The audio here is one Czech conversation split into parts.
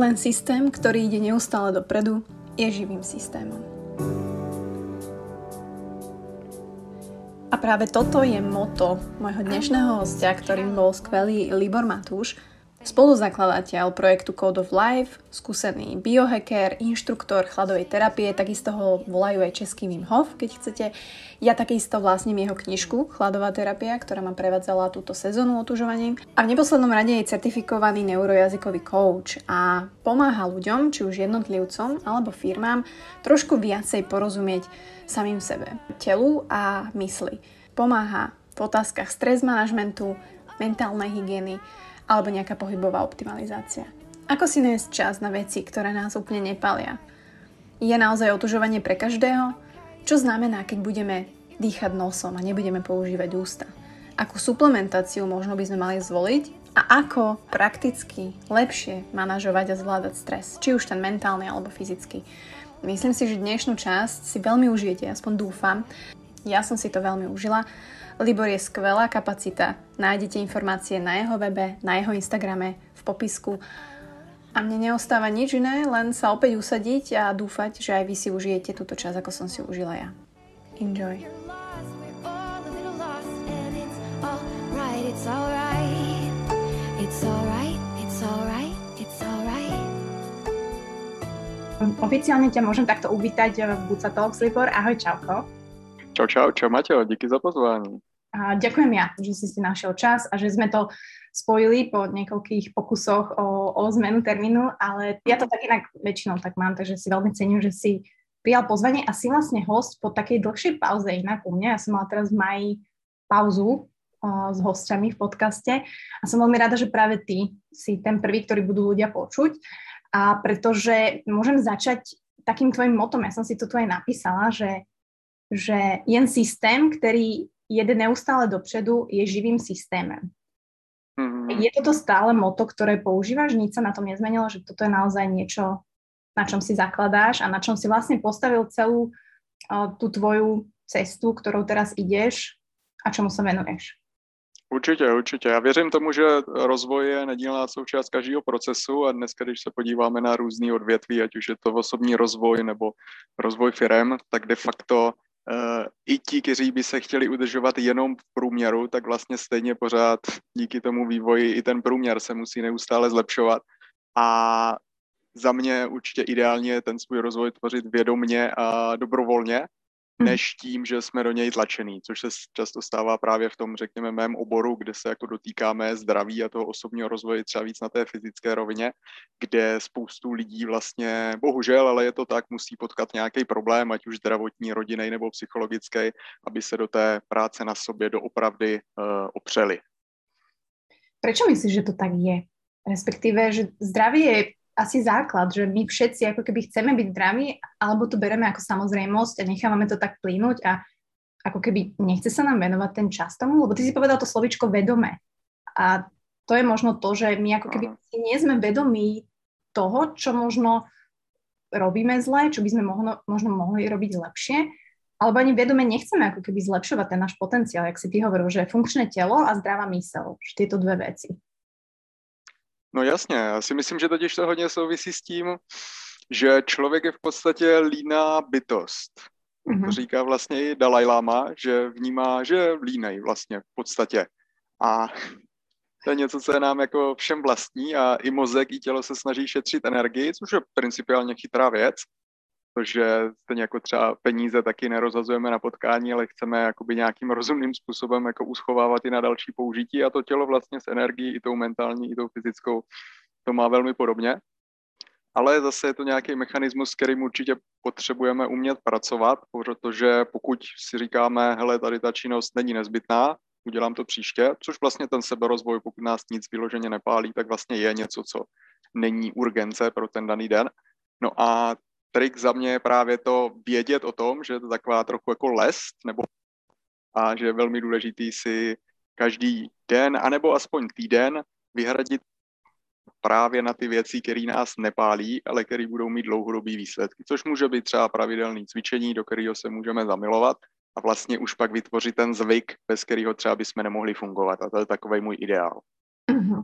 Len systém, ktorý ide neustále dopredu, je živým systémom. A práve toto je moto môjho dnešného hostia, ktorým bol skvelý Libor Matúš, Spoluzakladateľ projektu Code of Life, skúsený biohacker, inštruktor chladovej terapie, takisto ho volajú aj český Wim Hof, keď chcete. Ja takisto vlastním jeho knižku Chladová terapia, ktorá ma prevádzala túto sezónu otužovaním. A v neposlednom rade je certifikovaný neurojazykový coach a pomáha ľuďom, či už jednotlivcom alebo firmám, trošku viacej porozumieť samým sebe, telu a mysli. Pomáha v otázkach stres manažmentu, mentálnej hygieny, alebo nejaká pohybová optimalizácia. Ako si nájsť čas na veci, ktoré nás úplne nepalia? Je naozaj otužovanie pre každého? Čo znamená, keď budeme dýchať nosom a nebudeme používať ústa? Akú suplementáciu možno by sme mali zvoliť a ako prakticky lepšie manažovať a zvládať stres, či už ten mentálny alebo fyzický. Myslím si, že dnešnú časť si veľmi užijete, aspoň dúfam. Ja som si to veľmi užila Libor je skvelá kapacita. Nájdete informácie na jeho webe, na jeho Instagrame, v popisku. A mne neostáva nič iné, len sa opäť usadiť a dúfať, že aj vy si užijete túto čas, ako som si užila ja. Enjoy. Oficiálne ťa môžem takto uvítať v Buca Talks, Libor. Ahoj, čauko. Čau, čau, čau Maťo, díky za pozvání. A ďakujem ja, že si si našiel čas a že sme to spojili po niekoľkých pokusoch o, o zmenu termínu, ale ja to tak inak väčšinou tak mám, takže si veľmi cením, že si prijal pozvanie a si vlastne host po takej dlhšej pauze inak u mňa. Ja som mala teraz v maji pauzu uh, s hostiami v podcaste a som veľmi rada, že práve ty si ten prvý, ktorý budú ľudia počuť a pretože môžem začať takým tvojim motom, ja som si to tu aj napísala, že, že jen systém, ktorý jede neustále dopředu, je živým systémem. Mm-hmm. Je toto stále moto, ktoré používaš? Nič sa na tom nezmenilo, že toto je naozaj niečo, na čom si zakladáš a na čom si vlastne postavil celú uh, tú tvoju cestu, ktorou teraz ideš a čomu sa venuješ? Určitě, určitě. Já věřím tomu, že rozvoj je nedílná součást každého procesu a dneska, když se podíváme na různý odvětví, ať už je to osobní rozvoj nebo rozvoj firem, tak de facto i ti, kteří by se chtěli udržovat jenom v průměru, tak vlastně stejně pořád díky tomu vývoji i ten průměr se musí neustále zlepšovat. A za mě určitě ideálně ten svůj rozvoj tvořit vědomně a dobrovolně. Než tím, že jsme do něj tlačený, což se často stává právě v tom, řekněme, mém oboru, kde se jako dotýkáme zdraví a toho osobního rozvoje třeba víc na té fyzické rovině, kde spoustu lidí vlastně, bohužel, ale je to tak, musí potkat nějaký problém, ať už zdravotní, rodinný nebo psychologický, aby se do té práce na sobě doopravdy uh, opřeli. Proč myslíš, že to tak je? Respektíve, že zdraví je asi základ, že my všetci ako keby chceme byť zdraví, alebo to bereme ako samozrejmosť a nechávame to tak plynúť a ako keby nechce sa nám venovať ten čas tomu, lebo ty si povedal to slovičko vedome. A to je možno to, že my ako keby nie sme vedomí toho, čo možno robíme zle, čo by sme mohlo, možno mohli robiť lepšie, alebo ani vedome nechceme ako keby zlepšovať ten náš potenciál, jak si ty hovoril, že funkčné telo a zdravá mysel, že tieto dve veci. No jasně, já si myslím, že totiž to hodně souvisí s tím, že člověk je v podstatě líná bytost. Mm-hmm. To říká vlastně i Dalai Lama, že vnímá, že je línej vlastně v podstatě. A to je něco, co je nám jako všem vlastní a i mozek, i tělo se snaží šetřit energii, což je principiálně chytrá věc protože stejně jako třeba peníze taky nerozhazujeme na potkání, ale chceme jakoby nějakým rozumným způsobem jako uschovávat i na další použití a to tělo vlastně s energií, i tou mentální, i tou fyzickou, to má velmi podobně. Ale zase je to nějaký mechanismus, s kterým určitě potřebujeme umět pracovat, protože pokud si říkáme, hele, tady ta činnost není nezbytná, udělám to příště, což vlastně ten seberozvoj, pokud nás nic vyloženě nepálí, tak vlastně je něco, co není urgence pro ten daný den. No a trik za mě je právě to vědět o tom, že je to taková trochu jako lest, nebo a že je velmi důležitý si každý den, anebo aspoň týden vyhradit právě na ty věci, které nás nepálí, ale které budou mít dlouhodobý výsledky, což může být třeba pravidelný cvičení, do kterého se můžeme zamilovat a vlastně už pak vytvořit ten zvyk, bez kterého třeba bychom nemohli fungovat. A to je takový můj ideál. Uh-huh.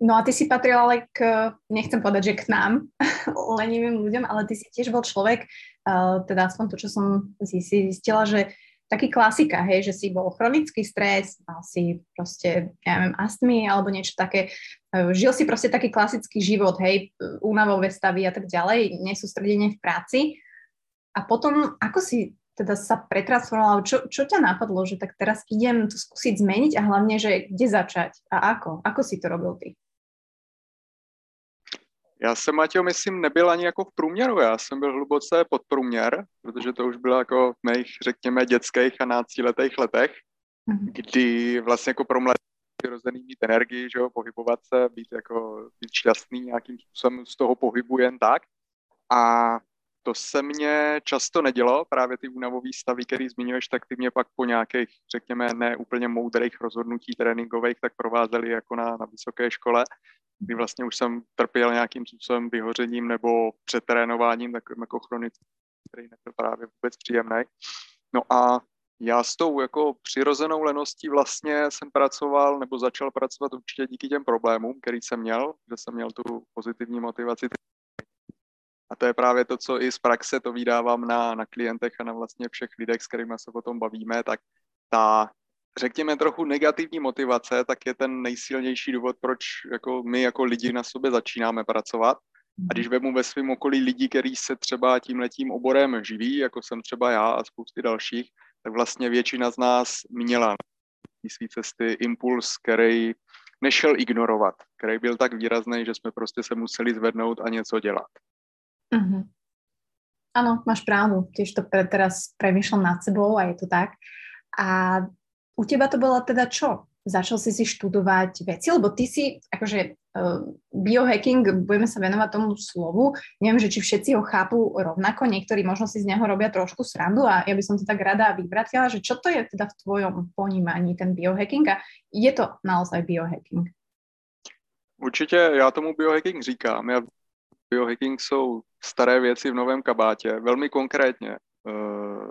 No a ty si patril ale k, nechcem povedať, že k nám, lenivým ľuďom, ale ty si tiež bol človek, uh, teda aspoň to, čo som si, zistila, že taký klasika, hej, že si bol chronický stres, mal si proste, ja neviem, astmy alebo niečo také, uh, žil si proste taký klasický život, hej, únavové stavy a tak ďalej, nesústredenie v práci. A potom, ako si teda sa pretransformovala, čo, čo ťa napadlo, že tak teraz idem to skúsiť zmeniť a hlavne, že kde začať a ako? Ako si to robil ty? Já jsem, Matějo, myslím, nebyl ani jako v průměru, já jsem byl hluboce podprůměr, protože to už bylo jako v mých, řekněme, dětských a náctiletých letech, mm-hmm. kdy vlastně jako pro mladé přirozený mít energii, že jo, pohybovat se, být jako být šťastný nějakým způsobem z toho pohybu jen tak. A to se mně často nedělo, právě ty únavové stavy, který zmiňuješ, tak ty mě pak po nějakých, řekněme, ne úplně moudrých rozhodnutí tréninkových, tak provázely jako na, na vysoké škole, kdy vlastně už jsem trpěl nějakým způsobem vyhořením nebo přetrénováním, takovým jako chronickým, který nebyl právě vůbec příjemný. No a já s tou jako přirozenou leností vlastně jsem pracoval nebo začal pracovat určitě díky těm problémům, který jsem měl, že jsem měl tu pozitivní motivaci a to je právě to, co i z praxe to vydávám na, na klientech a na vlastně všech lidech, s kterými se o tom bavíme, tak ta, řekněme, trochu negativní motivace, tak je ten nejsilnější důvod, proč jako my jako lidi na sobě začínáme pracovat. A když vemu ve svém okolí lidi, kteří se třeba tímhletím oborem živí, jako jsem třeba já a spousty dalších, tak vlastně většina z nás měla své cesty impuls, který nešel ignorovat, který byl tak výrazný, že jsme prostě se museli zvednout a něco dělat. Uh-huh. Máš pravdu. Tiež to pre, teraz premýšľam nad sebou a je to tak. A u teba to bolo teda čo? Začal si si študovať veci, lebo ty si, akože uh, biohacking, budeme sa venovať tomu slovu, neviem, že či všetci ho chápu rovnako, niektorí možno si z neho robia trošku srandu a ja by som to tak rada vybratila, že čo to je teda v tvojom ponímaní ten biohacking a je to naozaj biohacking? Určitě já tomu biohacking říkám. Já biohacking jsou staré věci v novém kabátě, velmi konkrétně. Uh,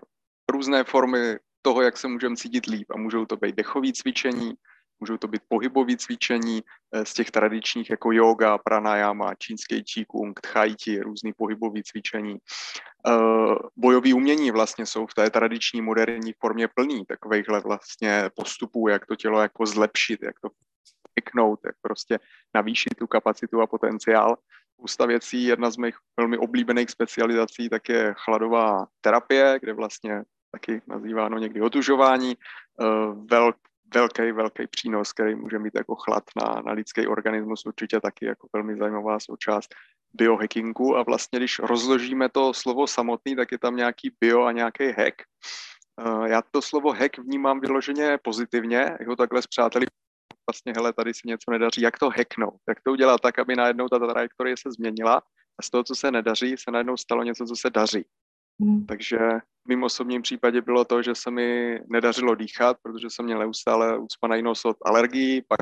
různé formy toho, jak se můžeme cítit líp. A můžou to být dechové cvičení, můžou to být pohybové cvičení eh, z těch tradičních jako yoga, pranayama, čínský qigong, tchaiti, různý pohybové cvičení. Uh, bojové umění vlastně jsou v té tradiční moderní formě plný takovýchhle vlastně postupů, jak to tělo jako zlepšit, jak to pěknout, jak prostě navýšit tu kapacitu a potenciál spousta věcí. Jedna z mých velmi oblíbených specializací tak je chladová terapie, kde vlastně taky nazýváno někdy otužování. Eh, velk, velký, velký přínos, který může mít jako chlad na, na lidský organismus, určitě taky jako velmi zajímavá součást biohackingu a vlastně, když rozložíme to slovo samotný, tak je tam nějaký bio a nějaký hack. Eh, já to slovo hack vnímám vyloženě pozitivně, jako takhle s přáteli vlastně, hele, tady si něco nedaří, jak to hacknout, jak to udělat tak, aby najednou ta trajektorie se změnila a z toho, co se nedaří, se najednou stalo něco, co se daří. Hmm. Takže v mým osobním případě bylo to, že se mi nedařilo dýchat, protože jsem měl neustále ucpaný nos od alergií, pak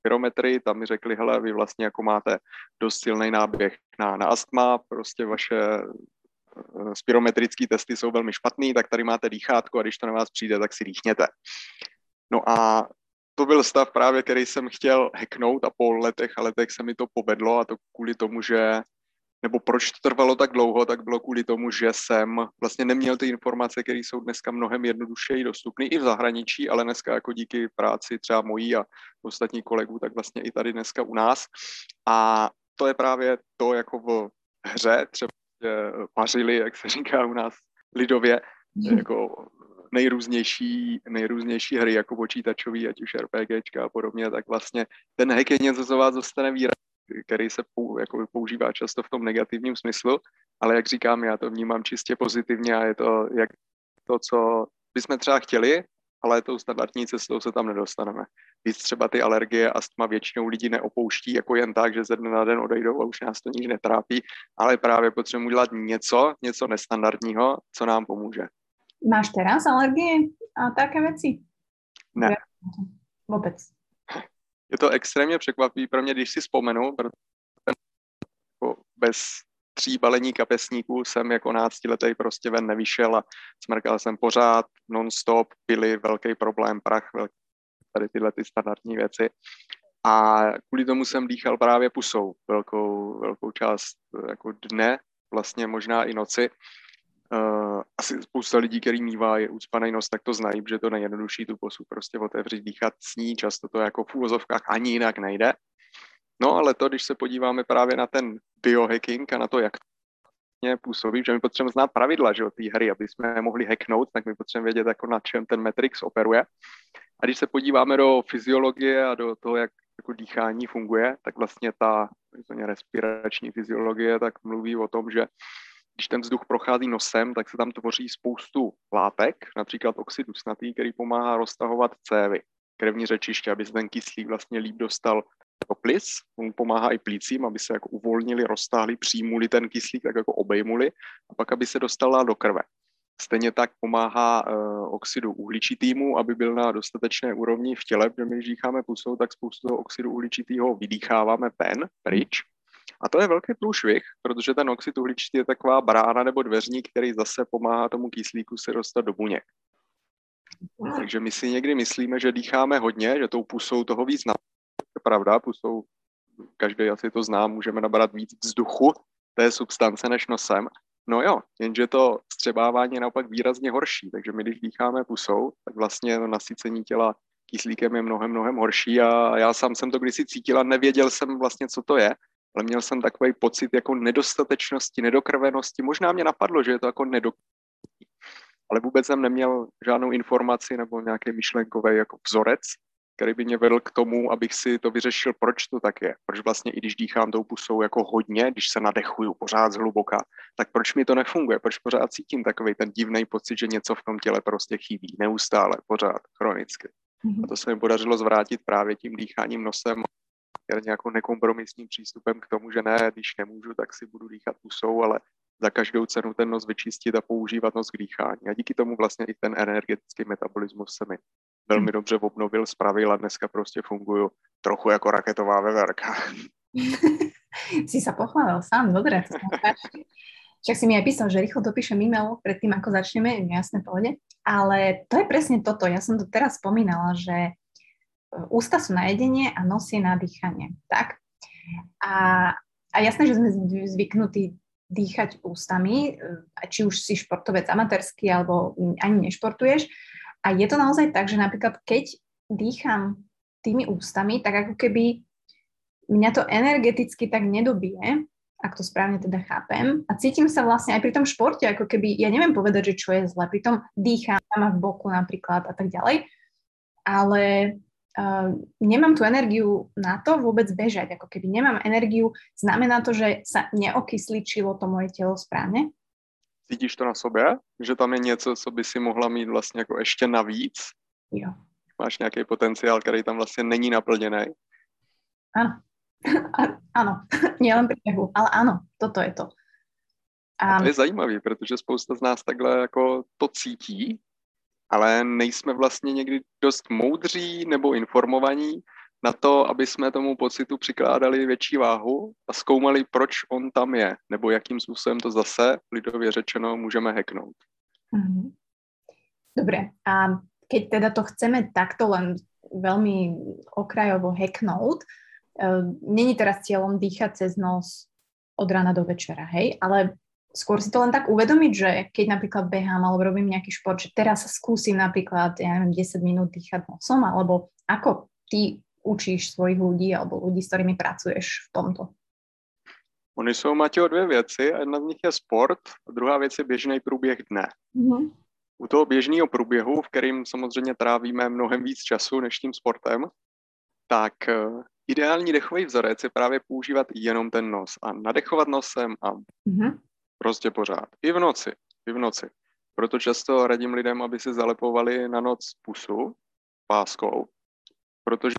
spirometry, tam mi řekli, hele, vy vlastně jako máte dost silný náběh na, na astma, prostě vaše eh, spirometrické testy jsou velmi špatný, tak tady máte dýchátko a když to na vás přijde, tak si dýchněte. No a to byl stav právě, který jsem chtěl hacknout a po letech a letech se mi to povedlo a to kvůli tomu, že nebo proč to trvalo tak dlouho, tak bylo kvůli tomu, že jsem vlastně neměl ty informace, které jsou dneska mnohem jednodušeji dostupné i v zahraničí, ale dneska jako díky práci třeba mojí a ostatních kolegů, tak vlastně i tady dneska u nás. A to je právě to jako v hře, třeba pařili, jak se říká u nás lidově, mhm. jako nejrůznější, nejrůznější hry, jako počítačový, ať už RPGčka a podobně, tak vlastně ten hack je něco, co vás zůstane výraz, který se pou, jako používá často v tom negativním smyslu, ale jak říkám, já to vnímám čistě pozitivně a je to jak to, co bychom třeba chtěli, ale tou standardní cestou se tam nedostaneme. Víc třeba ty alergie, astma většinou lidí neopouští jako jen tak, že ze dne na den odejdou a už nás to nikdy netrápí, ale právě potřebujeme udělat něco, něco nestandardního, co nám pomůže. Máš teraz alergie a také věci? Ne. Vůbec. Je to extrémně překvapivý pro mě, když si vzpomenu, protože jako bez tří balení kapesníků jsem jako náctiletý prostě ven nevyšel a smrkal jsem pořád, non-stop, pily, velký problém, prach, velký, tady tyhle ty standardní věci. A kvůli tomu jsem dýchal právě pusou velkou, velkou část jako dne, vlastně možná i noci. Uh, asi spousta lidí, který mývá je ucpaný nos, tak to znají, že to nejjednodušší tu pusu prostě otevřít, dýchat s ní, často to jako v úvozovkách ani jinak nejde. No ale to, když se podíváme právě na ten biohacking a na to, jak působí, že my potřebujeme znát pravidla že, té hry, aby jsme mohli hacknout, tak my potřebujeme vědět, jako na čem ten Matrix operuje. A když se podíváme do fyziologie a do toho, jak jako dýchání funguje, tak vlastně ta respirační fyziologie tak mluví o tom, že když ten vzduch prochází nosem, tak se tam tvoří spoustu látek, například oxid dusnatý, který pomáhá roztahovat cévy, krevní řečiště, aby se ten kyslík vlastně líp dostal do plic, on pomáhá i plícím, aby se jako uvolnili, roztáhli, přijmuli ten kyslík, tak jako obejmuli a pak, aby se dostala do krve. Stejně tak pomáhá uh, oxidu uhličitýmu, aby byl na dostatečné úrovni v těle, protože my když dýcháme pusou, tak spoustu toho oxidu uhličitýho vydýcháváme ven, pryč. A to je velký průšvih, protože ten oxid uhličitý je taková brána nebo dveřník, který zase pomáhá tomu kyslíku se dostat do buněk. Takže my si někdy myslíme, že dýcháme hodně, že tou pusou toho víc na... pravda, pusou, každý asi to zná, můžeme nabrat víc vzduchu té substance než nosem, No jo, jenže to střebávání je naopak výrazně horší, takže my když dýcháme pusou, tak vlastně to nasycení těla kyslíkem je mnohem, mnohem horší a já sám jsem to kdysi cítil a nevěděl jsem vlastně, co to je, ale měl jsem takový pocit jako nedostatečnosti, nedokrvenosti. Možná mě napadlo, že je to jako nedokrvenosti, ale vůbec jsem neměl žádnou informaci nebo nějaký myšlenkový jako vzorec, který by mě vedl k tomu, abych si to vyřešil, proč to tak je. Proč vlastně i když dýchám tou pusou jako hodně, když se nadechuju pořád zhluboka, tak proč mi to nefunguje? Proč pořád cítím takový ten divný pocit, že něco v tom těle prostě chybí, neustále, pořád, chronicky. Mm-hmm. A to se mi podařilo zvrátit právě tím dýcháním nosem, nějakou nekompromisním přístupem k tomu, že ne, když nemůžu, tak si budu dýchat pusou, ale za každou cenu ten nos vyčistit a používat nos k dýchání. A díky tomu vlastně i ten energetický metabolismus se mi velmi dobře obnovil, spravil a dneska prostě funguju trochu jako raketová veverka. si sa pochválil sám, dobre. Však si mi aj písal, že rýchlo dopíšem e-mail pred tým, ako začneme, jasné pohode. Ale to je presne toto. Ja som to teraz spomínala, že ústa sú na jedenie a nos je na dýchanie. Tak? A, a jasné, že sme zvyknutí dýchať ústami, e, či už si športovec amatérsky alebo ani nešportuješ, a je to naozaj tak, že napríklad keď dýcham tými ústami, tak ako keby mňa to energeticky tak nedobije, ak to správne teda chápem. A cítim sa vlastne aj pri tom športe, ako keby, ja neviem povedať, že čo je zle, pri tom dýcham v boku napríklad a tak ďalej, ale uh, nemám tú energiu na to vôbec bežať, ako keby nemám energiu, znamená to, že sa neokysličilo to moje telo správne? Cítíš to na sobě? Že tam je něco, co by si mohla mít vlastně jako ještě navíc? Jo. Máš nějaký potenciál, který tam vlastně není naplněný? Ano. ano, nielen pri behu, ale ano, toto je to. A... a to je zajímavý, protože spousta z nás takhle jako to cítí, ale nejsme vlastně někdy dost moudří nebo informovaní na to, aby jsme tomu pocitu přikládali větší váhu a zkoumali, proč on tam je, nebo jakým způsobem to zase, lidově řečeno, můžeme hacknout. Mm-hmm. Dobre, a keď teda to chceme takto len veľmi okrajovo hacknout, uh, není teraz cieľom dýchať cez nos od rána do večera, hej, ale skôr si to len tak uvedomiť, že keď napríklad behám alebo robím nejaký šport, že teraz skúsim napríklad, ja neviem, 10 minút dýchať nosom, alebo ako ty učíš svojich ľudí alebo ľudí, s ktorými pracuješ v tomto? Oni jsou, Matějo, dvě věci. Jedna z nich je sport, a druhá věc je běžný průběh dne. Mm-hmm. U toho běžného průběhu, v kterým samozřejmě trávíme mnohem víc času než tím sportem, tak uh, ideální dechový vzorec je právě používat jenom ten nos a nadechovat nosem a mm-hmm. Prostě pořád. I v noci, i v noci. Proto často radím lidem, aby si zalepovali na noc pusu páskou, protože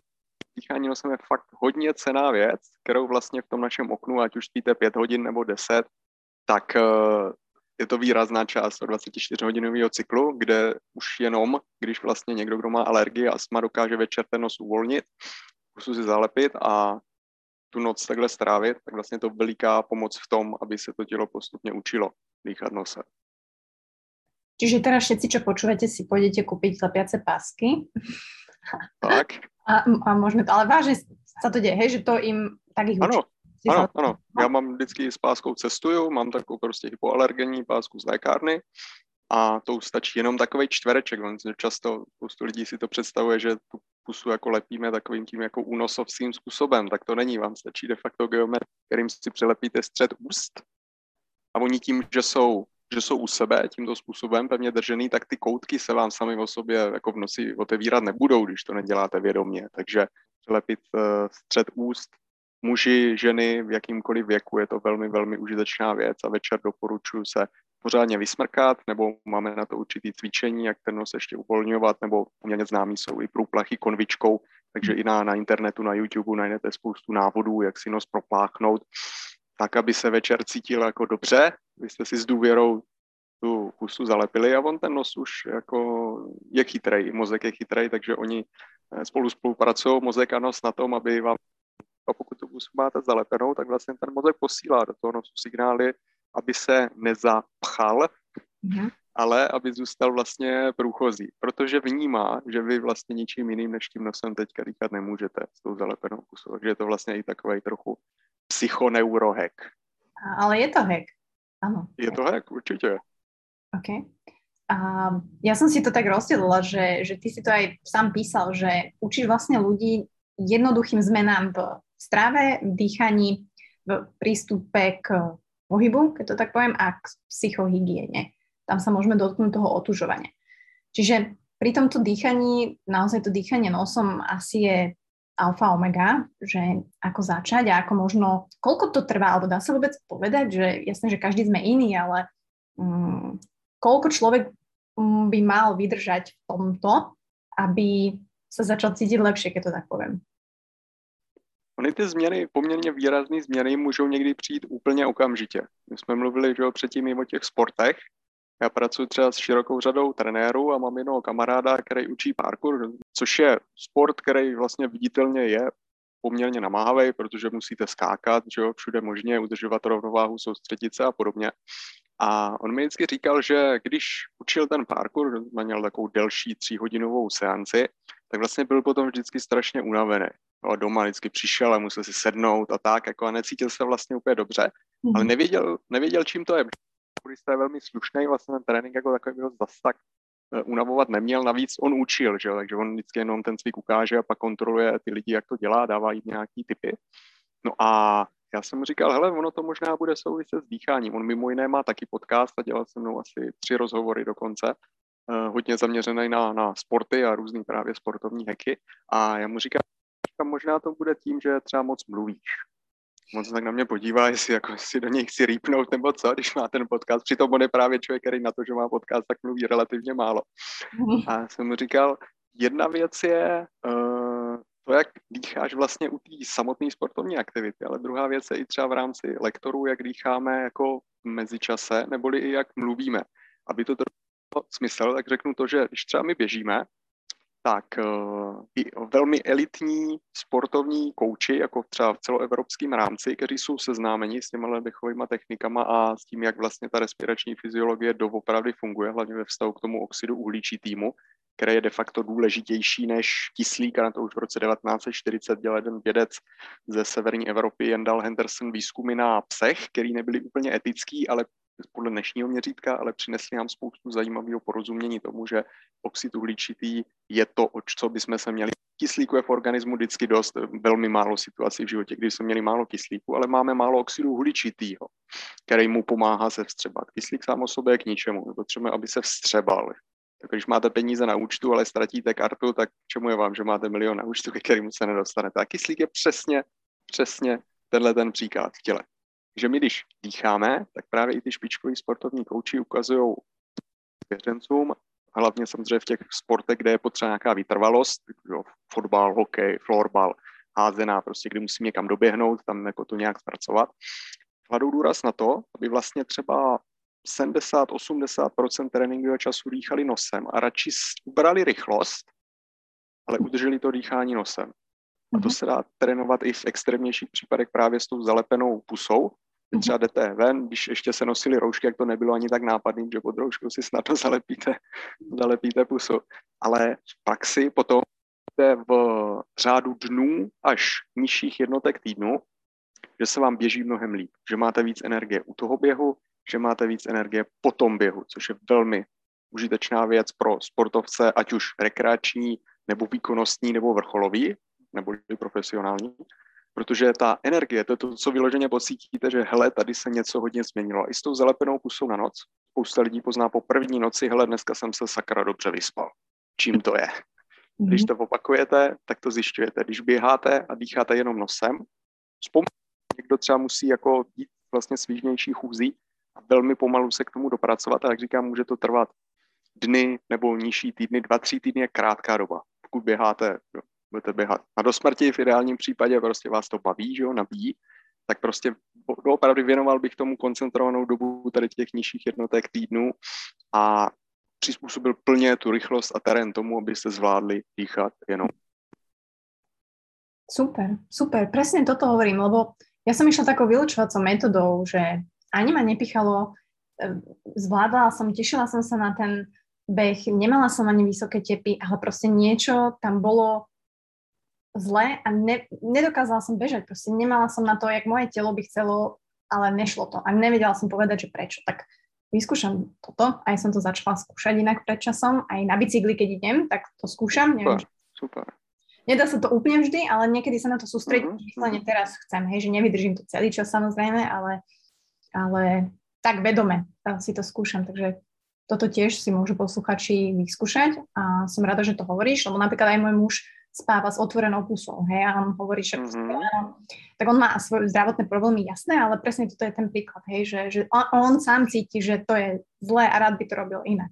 dýchání nosem je fakt hodně cená věc, kterou vlastně v tom našem oknu, ať už spíte pět hodin nebo deset, tak eh, je to výrazná část 24-hodinového cyklu, kde už jenom, když vlastně někdo, kdo má alergii a astma, dokáže večer ten nos uvolnit, pusu si zalepit a tu noc takhle strávit, tak vlastně to veliká pomoc v tom, aby se to tělo postupně učilo dýchat nosem. Čiže teraz všetci, čo počúvate, si pôjdete kúpiť lepiace pásky. Tak. A, a môžeme to, ale vážne sa to deje, hej, že to im tak ich Ano, učí. ano, ano. Já mám vždycky s páskou cestuju, mám takovou prostě hypoalergenní pásku z lékárny a to stačí jenom takový čtvereček. Často spoustu lidí si to představuje, že tu pusu jako lepíme takovým tím jako únosovským způsobem, tak to není. Vám stačí de facto geometr, kterým si přilepíte střed úst a oni tím, že jsou, že jsou u sebe tímto způsobem pevně držený, tak ty koutky se vám sami o sobě jako v noci otevírat nebudou, když to neděláte vědomě. Takže přilepit uh, střed úst muži, ženy v jakýmkoliv věku je to velmi, velmi užitečná věc a večer doporučuji se pořádně vysmrkat, nebo máme na to určitý cvičení, jak ten nos ještě uvolňovat, nebo poměrně známý jsou i průplachy konvičkou, takže i na, na internetu, na YouTube najdete spoustu návodů, jak si nos propláchnout, tak, aby se večer cítil jako dobře. Vy jste si s důvěrou tu pusu zalepili a on ten nos už jako je chytrej, mozek je chytrej, takže oni eh, spolu spolupracují, mozek a nos na tom, aby vám a pokud tu pusu máte zalepenou, tak vlastně ten mozek posílá do toho nosu signály, aby se nezapchal, mm-hmm. ale aby zůstal vlastně průchozí, protože vnímá, že vy vlastně ničím jiným než tím nosem teďka dýchat nemůžete s tou zalepenou pusou. Takže je to vlastně i takový trochu psychoneurohack. Ale je to hack, ano. Je to hack, určitě. OK. A ja som si to tak rozdelila, že, že ty si to aj sám písal, že učíš vlastne ľudí jednoduchým zmenám v strave, v dýchaní, v prístupe k pohybu, keď to tak poviem, a k psychohygiene. Tam sa môžeme dotknúť toho otužovania. Čiže pri tomto dýchaní, naozaj to dýchanie nosom asi je alfa omega, že ako začať a ako možno, koľko to trvá, alebo dá sa vôbec povedať, že jasné, že každý sme iný, ale um, koľko človek um, by mal vydržať v tomto, aby sa začal cítiť lepšie, keď to tak poviem. Ony ty změny, poměrně výrazné změny, můžou někdy přijít úplně okamžitě. My jsme mluvili že jo, předtím i o těch sportech. Já pracuji třeba s širokou řadou trenérů a mám jednoho kamaráda, který učí parkour, což je sport, který vlastně viditelně je poměrně namáhavý, protože musíte skákat, že jo, všude možně, udržovat rovnováhu, soustředit se a podobně. A on mi vždycky říkal, že když učil ten parkour, měl takovou delší tříhodinovou seanci, tak vlastně byl potom vždycky strašně unavený jo, doma vždycky přišel a musel si sednout a tak, jako a necítil se vlastně úplně dobře, ale nevěděl, nevěděl, čím to je. Purista je velmi slušný, vlastně ten trénink jako takový byl zase tak uh, unavovat neměl, navíc on učil, že takže on vždycky jenom ten cvik ukáže a pak kontroluje ty lidi, jak to dělá, dává jim nějaký typy. No a já jsem mu říkal, hele, ono to možná bude souviset s dýcháním. On mimo jiné má taky podcast a dělal se mnou asi tři rozhovory dokonce, uh, hodně zaměřený na, na sporty a různý právě sportovní heky. A já mu říkám, tam možná to bude tím, že třeba moc mluvíš. Moc tak na mě podívá, jestli jako si do něj chci rýpnout nebo co, když má ten podcast. Přitom on je právě člověk, který na to, že má podcast, tak mluví relativně málo. A jsem mu říkal, jedna věc je uh, to, jak dýcháš vlastně u té samotné sportovní aktivity, ale druhá věc je i třeba v rámci lektorů, jak dýcháme jako v mezičase, neboli i jak mluvíme. Aby to trochu smysl, tak řeknu to, že když třeba my běžíme, tak uh, i velmi elitní sportovní kouči, jako třeba v celoevropském rámci, kteří jsou seznámeni s těma dechovými technikama a s tím, jak vlastně ta respirační fyziologie doopravdy funguje, hlavně ve vztahu k tomu oxidu uhlíčitýmu, který je de facto důležitější než kyslík, a na to už v roce 1940 dělal jeden vědec ze severní Evropy, Jendal Henderson, výzkumy na psech, který nebyly úplně etický, ale podle dnešního měřítka, ale přinesli nám spoustu zajímavého porozumění tomu, že oxid uhličitý je to, o co bychom se měli. Kyslíku je v organismu vždycky dost, velmi málo situací v životě, kdy jsme měli málo kyslíku, ale máme málo oxidu uhličitýho, který mu pomáhá se vstřebat. Kyslík sám o sobě je k ničemu, potřebujeme, aby se vstřebal. Tak když máte peníze na účtu, ale ztratíte kartu, tak čemu je vám, že máte milion na účtu, ke kterému se nedostanete. A kyslík je přesně, přesně tenhle ten příklad v těle že my, když dýcháme, tak právě i ty špičkoví sportovní kouči ukazují věřencům, hlavně samozřejmě v těch sportech, kde je potřeba nějaká vytrvalost, jo, fotbal, hokej, florbal, házená, prostě kdy musím někam doběhnout, tam jako to nějak zpracovat. Kladou důraz na to, aby vlastně třeba 70-80% tréninkového času dýchali nosem a radši ubrali rychlost, ale udrželi to dýchání nosem. A to mhm. se dá trénovat i v extrémnějších případech právě s tou zalepenou pusou. Třeba jdete ven, když ještě se nosili roušky, jak to nebylo ani tak nápadný, že pod rouškou si snadno zalepíte, zalepíte pusu. Ale v praxi potom cítíte v řádu dnů až nižších jednotek týdnu, že se vám běží mnohem líp, že máte víc energie u toho běhu, že máte víc energie po tom běhu, což je velmi užitečná věc pro sportovce, ať už rekreační, nebo výkonnostní, nebo vrcholový, nebo profesionální, protože ta energie, to je to, co vyloženě pocítíte, že hele, tady se něco hodně změnilo. I s tou zalepenou pusou na noc, spousta lidí pozná po první noci, hele, dneska jsem se sakra dobře vyspal. Čím to je? Když to opakujete, tak to zjišťujete. Když běháte a dýcháte jenom nosem, vzpomínám, někdo třeba musí jako jít vlastně svížnější chůzí a velmi pomalu se k tomu dopracovat a jak říkám, může to trvat dny nebo nižší týdny, dva, tři týdny je krátká doba. Pokud běháte, budete běhat a do smrti v ideálním případě prostě vás to baví, že jo, nabíjí, tak prostě opravdu věnoval bych tomu koncentrovanou dobu tady těch nižších jednotek týdnů a přizpůsobil plně tu rychlost a terén tomu, abyste zvládli dýchat jenom. Super, super, presne toto hovorím, lebo ja som išla takou vylučovacou metodou, že ani ma nepichalo, e, zvládala som, tešila som sa na ten beh, nemala som ani vysoké tepy, ale proste niečo tam bolo zle a ne, nedokázala som bežať, proste nemala som na to, jak moje telo by chcelo, ale nešlo to a nevedela som povedať, že prečo. Tak vyskúšam toto, aj som to začala skúšať inak pred časom, aj na bicykli, keď idem, tak to skúšam. Neviem, super, super. Nedá sa to úplne vždy, ale niekedy sa na to sústrediť, uh-huh. vyslovene teraz chcem, hej, že nevydržím to celý čas samozrejme, ale, ale tak vedome si to skúšam, takže toto tiež si môžu posluchači vyskúšať a som rada, že to hovoríš, lebo napríklad aj môj muž spáva s otvorenou pusou, hej, a on hovorí, že mm-hmm. tak on má svoje zdravotné problémy, jasné, ale presne toto je ten príklad, hej, že, že on, on sám cíti, že to je zlé a rád by to robil inak.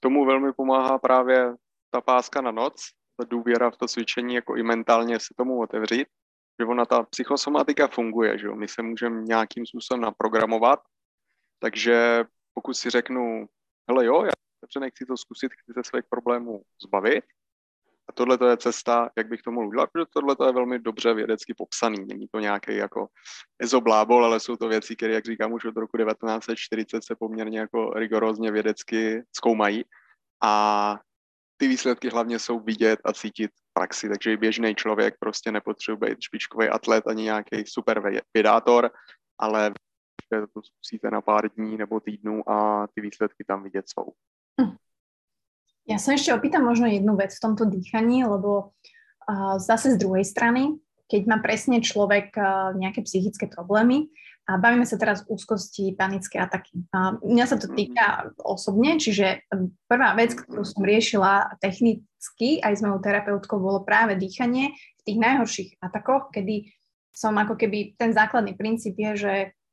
Tomu velmi pomáhá právě ta páska na noc, ta důvěra v to cvičení, jako i mentálně se tomu otevřít, že ona ta psychosomatika funguje, že jo? my se můžeme nějakým způsobem naprogramovat, takže pokud si řeknu, hele jo, já nechci to zkusit, chci se svých problémů zbavit, a tohle je cesta, jak bych tomu udělal, protože tohle je velmi dobře vědecky popsaný. Není to nějaký jako ezoblábol, ale jsou to věci, které, jak říkám, už od roku 1940 se poměrně jako rigorózně vědecky zkoumají. A ty výsledky hlavně jsou vidět a cítit v praxi, takže běžný člověk prostě nepotřebuje být špičkový atlet ani nějaký super vědátor, ale to zkusíte na pár dní nebo týdnů a ty výsledky tam vidět jsou. Ja sa ešte opýtam možno jednu vec v tomto dýchaní, lebo uh, zase z druhej strany, keď má presne človek uh, nejaké psychické problémy, a bavíme sa teraz úzkosti, panické ataky. A mňa sa to týka osobne, čiže prvá vec, ktorú som riešila technicky aj s mojou terapeutkou, bolo práve dýchanie v tých najhorších atakoch, kedy som ako keby, ten základný princíp je, že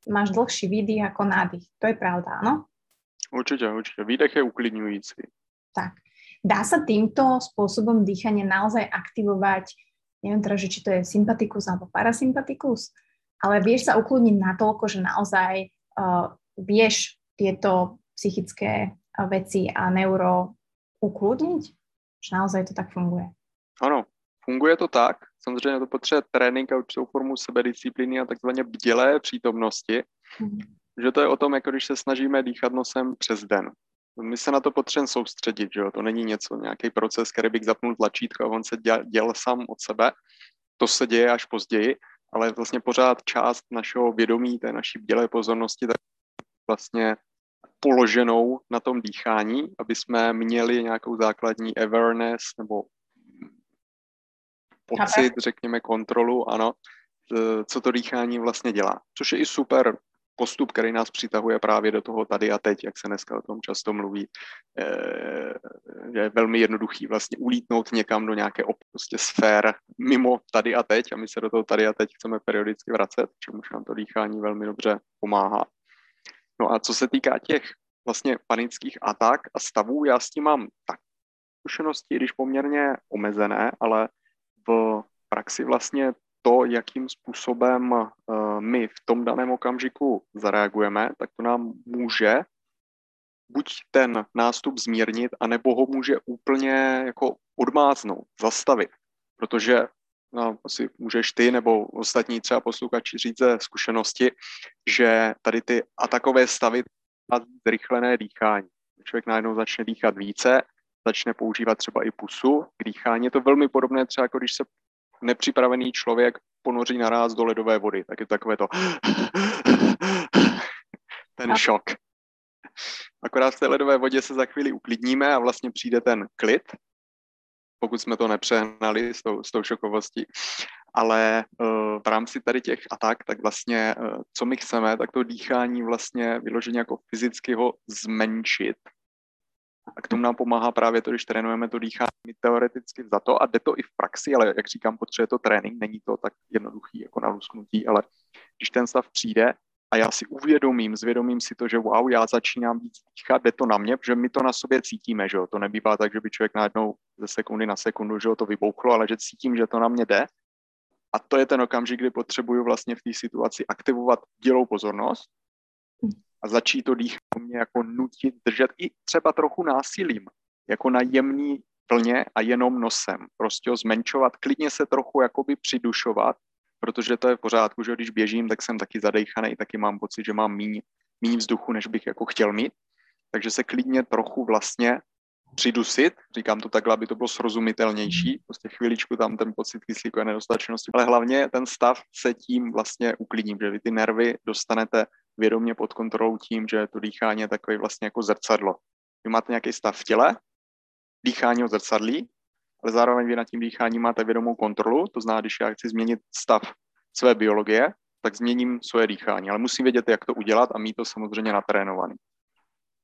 máš dlhší výdych ako nádych. To je pravda, áno? Určite, určite. Výdech je uklidňující. Tak. Dá sa týmto spôsobom dýchania naozaj aktivovať, neviem teda, že či to je sympatikus alebo parasympatikus, ale vieš sa ukludniť natoľko, že naozaj uh, vieš tieto psychické uh, veci a neuro ukludniť? Že naozaj to tak funguje? Ano, funguje to tak. Samozřejmě to potřebuje trénink a určitou formu sebedisciplíny a takzvaně bdělé přítomnosti. Mm. Že to je o tom, jako když se snažíme dýchat nosem přes den. My se na to potřebujeme soustředit, že jo? to není něco, nějaký proces, který bych zapnul tlačítko a on se děl, děl sám od sebe. To se děje až později, ale vlastně pořád část našeho vědomí, té naší bdělé pozornosti, tak vlastně položenou na tom dýchání, aby jsme měli nějakou základní awareness nebo pocit, řekněme, kontrolu, ano, co to dýchání vlastně dělá. Což je i super postup, který nás přitahuje právě do toho tady a teď, jak se dneska o tom často mluví, eh, je velmi jednoduchý vlastně ulítnout někam do nějaké prostě sfér mimo tady a teď a my se do toho tady a teď chceme periodicky vracet, čemuž nám to dýchání velmi dobře pomáhá. No a co se týká těch vlastně panických atak a stavů, já s tím mám tak zkušenosti, když poměrně omezené, ale v praxi vlastně to, jakým způsobem uh, my v tom daném okamžiku zareagujeme, tak to nám může buď ten nástup zmírnit, anebo ho může úplně jako odmáznout, zastavit. Protože no, asi můžeš ty nebo ostatní třeba posluchači říct ze zkušenosti, že tady ty atakové stavy a zrychlené dýchání. Člověk najednou začne dýchat více začne používat třeba i pusu k dýchání. Je to velmi podobné třeba, jako když se nepřipravený člověk ponoří naraz do ledové vody, tak je to takové to ten šok. Akorát v té ledové vodě se za chvíli uklidníme a vlastně přijde ten klid, pokud jsme to nepřehnali s tou, s tou šokovostí. Ale uh, v rámci tady těch atak, tak vlastně, uh, co my chceme, tak to dýchání vlastně vyloženě jako fyzicky ho zmenšit. A k tomu nám pomáhá právě to, když trénujeme to dýchání teoreticky za to a jde to i v praxi, ale jak říkám, potřebuje to trénink, není to tak jednoduchý jako na lusknutí, ale když ten stav přijde, a já si uvědomím, zvědomím si to, že wow, já začínám víc dýchat, jde to na mě, že my to na sobě cítíme, že jo, to nebývá tak, že by člověk najednou ze sekundy na sekundu, že jo, to vybouchlo, ale že cítím, že to na mě jde. A to je ten okamžik, kdy potřebuju vlastně v té situaci aktivovat dělou pozornost a začít to dýchání mě jako nutit držet i třeba trochu násilím, jako na jemný plně a jenom nosem. Prostě ho zmenšovat, klidně se trochu jakoby přidušovat, protože to je v pořádku, že když běžím, tak jsem taky zadejchaný, taky mám pocit, že mám míň vzduchu, než bych jako chtěl mít. Takže se klidně trochu vlastně přidusit, říkám to takhle, aby to bylo srozumitelnější, prostě chviličku tam ten pocit kyslíkové nedostatečnosti, ale hlavně ten stav se tím vlastně uklidním, že vy ty nervy dostanete vědomě pod kontrolou tím, že to dýchání je takové vlastně jako zrcadlo. Vy máte nějaký stav v těle, dýchání zrcadlí, ale zároveň vy nad tím dýcháním máte vědomou kontrolu, to znamená, když já chci změnit stav své biologie, tak změním svoje dýchání, ale musím vědět, jak to udělat a mít to samozřejmě natrénovaný.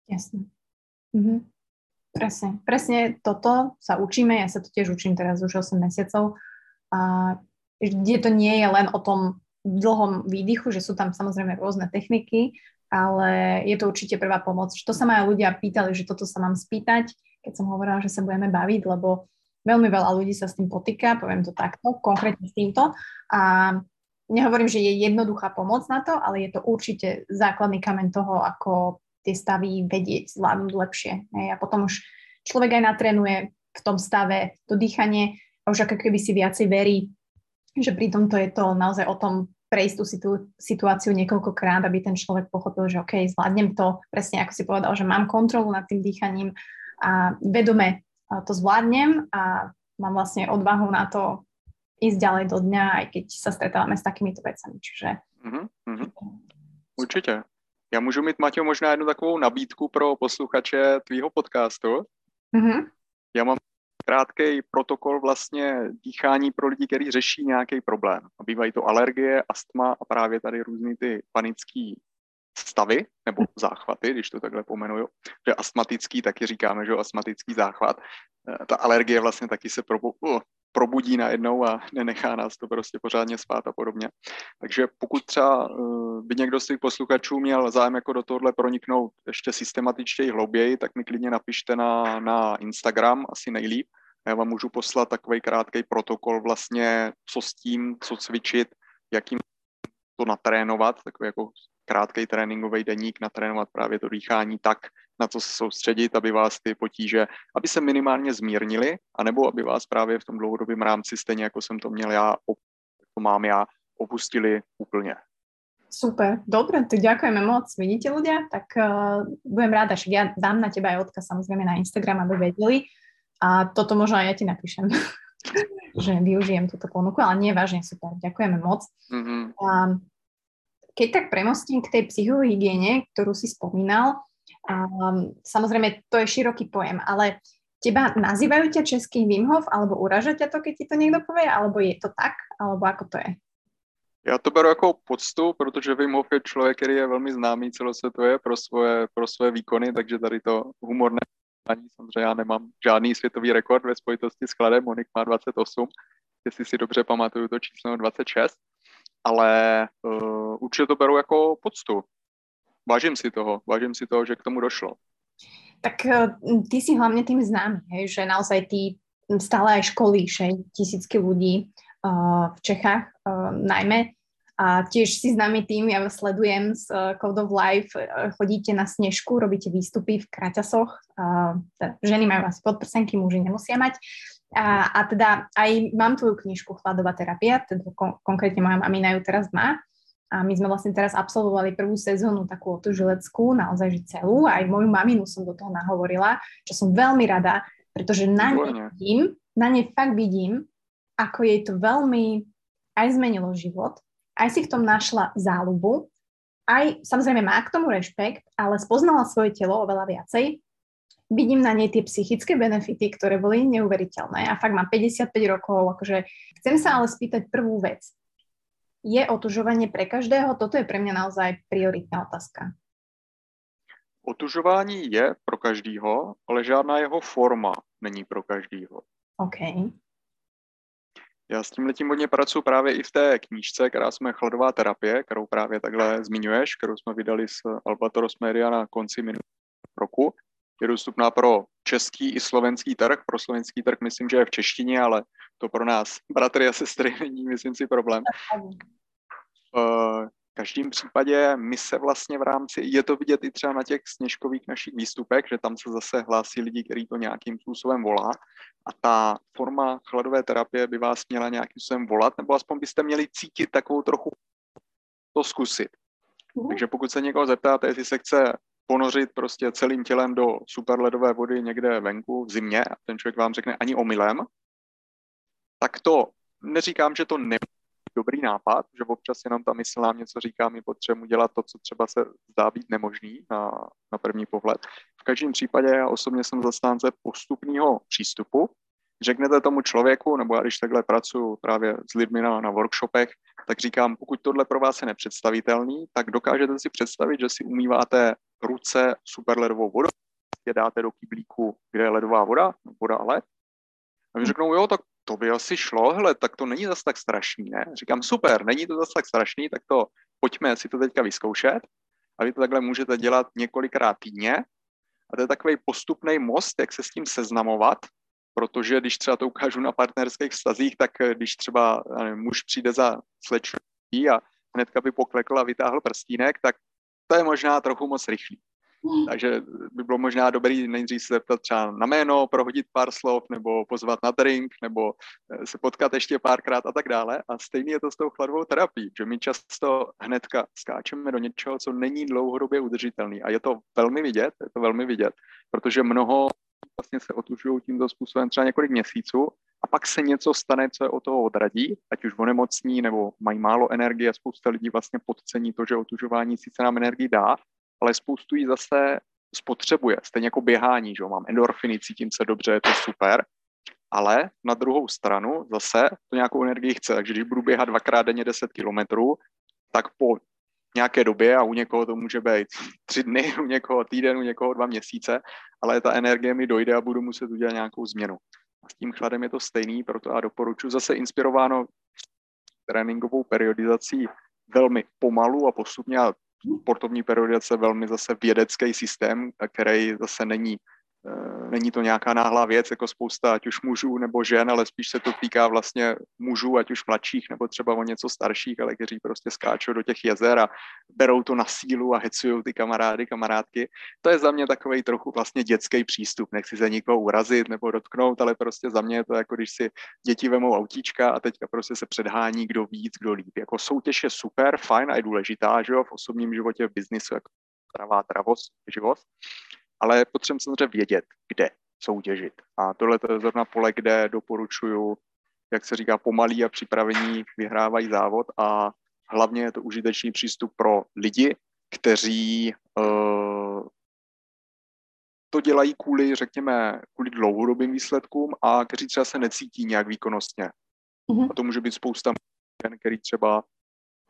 Jasne. Mhm. Presne. Presne toto sa učíme, ja sa to tiež učím teraz už 8 mesiacov a kde to nie je len o tom dlhom výdychu, že sú tam samozrejme rôzne techniky, ale je to určite prvá pomoc. To sa ma aj ľudia pýtali, že toto sa mám spýtať, keď som hovorila, že sa budeme baviť, lebo veľmi veľa ľudí sa s tým potýka, poviem to takto, konkrétne s týmto. A nehovorím, že je jednoduchá pomoc na to, ale je to určite základný kameň toho, ako tie stavy vedieť, zvládnuť lepšie. A potom už človek aj natrenuje v tom stave to dýchanie a už ako keby si viacej verí, že pri tomto je to naozaj o tom prejsť tú situ- situáciu niekoľkokrát, aby ten človek pochopil, že OK, zvládnem to, presne ako si povedal, že mám kontrolu nad tým dýchaním a vedome to zvládnem a mám vlastne odvahu na to ísť ďalej do dňa, aj keď sa stretávame s takýmito vecami. Čiže... Mm-hmm. Určitě. Já můžu mít, Maťo, možná jednu takovou nabídku pro posluchače tvýho podcastu. Mm-hmm. Já mám krátký protokol vlastně dýchání pro lidi, kteří řeší nějaký problém. A bývají to alergie, astma a právě tady různý ty panický stavy nebo záchvaty, když to takhle pomenuju, že astmatický taky říkáme, že astmatický záchvat. Eh, ta alergie vlastně taky se probu, uh, probudí najednou a nenechá nás to prostě pořádně spát a podobně. Takže pokud třeba uh, by někdo z těch posluchačů měl zájem jako do tohohle proniknout ještě systematičtěji hlouběji, tak mi klidně napište na, na Instagram, asi nejlíp. Já vám můžu poslat takový krátký protokol vlastně, co s tím, co cvičit, jakým to natrénovat, takový jako krátký tréninkový deník, natrénovat právě to dýchání tak, na co se soustředit, aby vás ty potíže, aby se minimálně zmírnili, anebo aby vás právě v tom dlouhodobém rámci, stejně jako jsem to měl já, to mám já, opustili úplně. Super, dobre, to ďakujeme moc. Vidíte ľudia? Tak uh, budem ráda, že ja dám na teba aj odkaz samozrejme na Instagram, aby vedeli. A toto možno aj ja ti napíšem, že využijem túto ponuku, ale nie vážne super. Ďakujeme moc. Mm-hmm. Keď tak premostím k tej psychohygiene, ktorú si spomínal, um, samozrejme to je široký pojem, ale teba nazývajú ťa český Wim Hof, alebo uraža ťa to, keď ti to niekto povie, alebo je to tak, alebo ako to je? Já to beru jako poctu, protože Wim Hof je člověk, který je velmi známý celosvětově pro svoje, pro svoje výkony, takže tady to humorné ani samozřejmě já nemám žádný světový rekord ve spojitosti s kladem, Monik má 28, jestli si dobře pamatuju to číslo 26, ale uh, určitě to beru jako poctu. Vážím si toho, vážím si toho, že k tomu došlo. Tak uh, ty si hlavně tým známy, hej, že naozaj ty stále aj školíš aj tisícky ľudí uh, v Čechách uh, najmä a tiež si známy tým, ja vás sledujem z Code of Life, chodíte na snežku, robíte výstupy v kraťasoch, uh, ženy majú asi podprsenky, muži nemusia mať. A, a teda aj mám tvoju knižku Chladová terapia, teda kon- konkrétne moja mamina ju teraz má. A my sme vlastne teraz absolvovali prvú sezónu takú otužileckú, naozaj že celú. Aj moju maminu som do toho nahovorila, čo som veľmi rada, Pretože na ne vidím, na ne fakt vidím, ako jej to veľmi aj zmenilo život, aj si v tom našla záľubu, aj samozrejme má k tomu rešpekt, ale spoznala svoje telo oveľa viacej. Vidím na nej tie psychické benefity, ktoré boli neuveriteľné a fakt mám 55 rokov, akože chcem sa ale spýtať prvú vec. Je otužovanie pre každého? Toto je pre mňa naozaj prioritná otázka. Otužování je pro každýho, ale žádná jeho forma není pro každýho. OK. Já s tím letím hodně pracuji právě i v té knížce, která jsme chladová terapie, kterou právě takhle zmiňuješ, kterou jsme vydali s Albatros Media na konci minulého roku. Je dostupná pro český i slovenský trh. Pro slovenský trh myslím, že je v češtině, ale to pro nás, bratry a sestry, není, myslím si, problém. Uh, každém případě my se vlastně v rámci, je to vidět i třeba na těch sněžkových našich výstupech, že tam se zase hlásí lidi, který to nějakým způsobem volá a ta forma chladové terapie by vás měla nějakým způsobem volat, nebo aspoň byste měli cítit takovou trochu to zkusit. Mm. Takže pokud se někoho zeptáte, jestli se chce ponořit prostě celým tělem do super ledové vody někde venku v zimě a ten člověk vám řekne ani omylem, tak to neříkám, že to nemůže dobrý nápad, že občas jenom ta mysl nám něco říká, my potřebujeme dělat to, co třeba se zdá být nemožný na, na první pohled. V každém případě já osobně jsem zastánce postupného přístupu. Řeknete tomu člověku, nebo já když takhle pracuji právě s lidmi na, na workshopech, tak říkám, pokud tohle pro vás je nepředstavitelný, tak dokážete si představit, že si umýváte ruce super ledovou vodou, je dáte do kyblíku, kde je ledová voda, voda a led. A mi řeknou, jo, tak to by asi šlo, hele, tak to není zase tak strašný, ne? Říkám, super, není to zase tak strašný, tak to pojďme si to teďka vyzkoušet. A vy to takhle můžete dělat několikrát týdně. A to je takový postupný most, jak se s tím seznamovat, protože když třeba to ukážu na partnerských vztazích, tak eh, když třeba nevím, muž přijde za slečnou a hnedka by poklekl a vytáhl prstínek, tak to je možná trochu moc rychlý. Takže by bylo možná dobrý nejdřív se zeptat třeba na jméno, prohodit pár slov, nebo pozvat na drink, nebo eh, se potkat ještě párkrát a tak dále. A stejně je to s tou chladovou terapií, že my často hnedka skáčeme do něčeho, co není dlouhodobě udržitelný. A je to velmi vidět, je to velmi vidět, protože mnoho vlastně se otužují tímto způsobem třeba několik měsíců a pak se něco stane, co je o toho odradí, ať už onemocní nebo mají málo energie. Spousta lidí vlastně podcení to, že otužování sice nám energii dá, ale spoustu jí zase spotřebuje. Stejně jako běhání, že mám endorfiny, cítím se dobře, je to super, ale na druhou stranu zase to nějakou energii chce, takže když budu běhat dvakrát denně 10 kilometrů, tak po nějaké době a u někoho to může být tři dny, u někoho týden, u někoho dva měsíce, ale ta energie mi dojde a budu muset udělat nějakou změnu. A s tím chladem je to stejný, proto já doporučuji zase inspirováno tréninkovou periodizací velmi pomalu a postupně a sportovní periodizace velmi zase vědecký systém, který zase není není to nějaká náhlá věc, jako spousta ať už mužů nebo žen, ale spíš se to týká vlastně mužů, ať už mladších nebo třeba o něco starších, ale kteří prostě skáčou do těch jezer a berou to na sílu a hecují ty kamarády, kamarádky. To je za mě takový trochu vlastně dětský přístup. Nechci se nikoho urazit nebo dotknout, ale prostě za mě je to jako když si děti vemou autíčka a teďka prostě se předhání, kdo víc, kdo líp. Jako soutěž je super, fajn a je důležitá, že jo, v osobním životě, v biznisu, jako pravá travost, život ale potřebujeme samozřejmě vědět, kde soutěžit. A tohle je zrovna pole, kde doporučuju, jak se říká, pomalý a připravení vyhrávají závod a hlavně je to užitečný přístup pro lidi, kteří uh, to dělají kvůli, řekněme, kvůli dlouhodobým výsledkům a kteří třeba se necítí nějak výkonnostně. Mm-hmm. A to může být spousta který třeba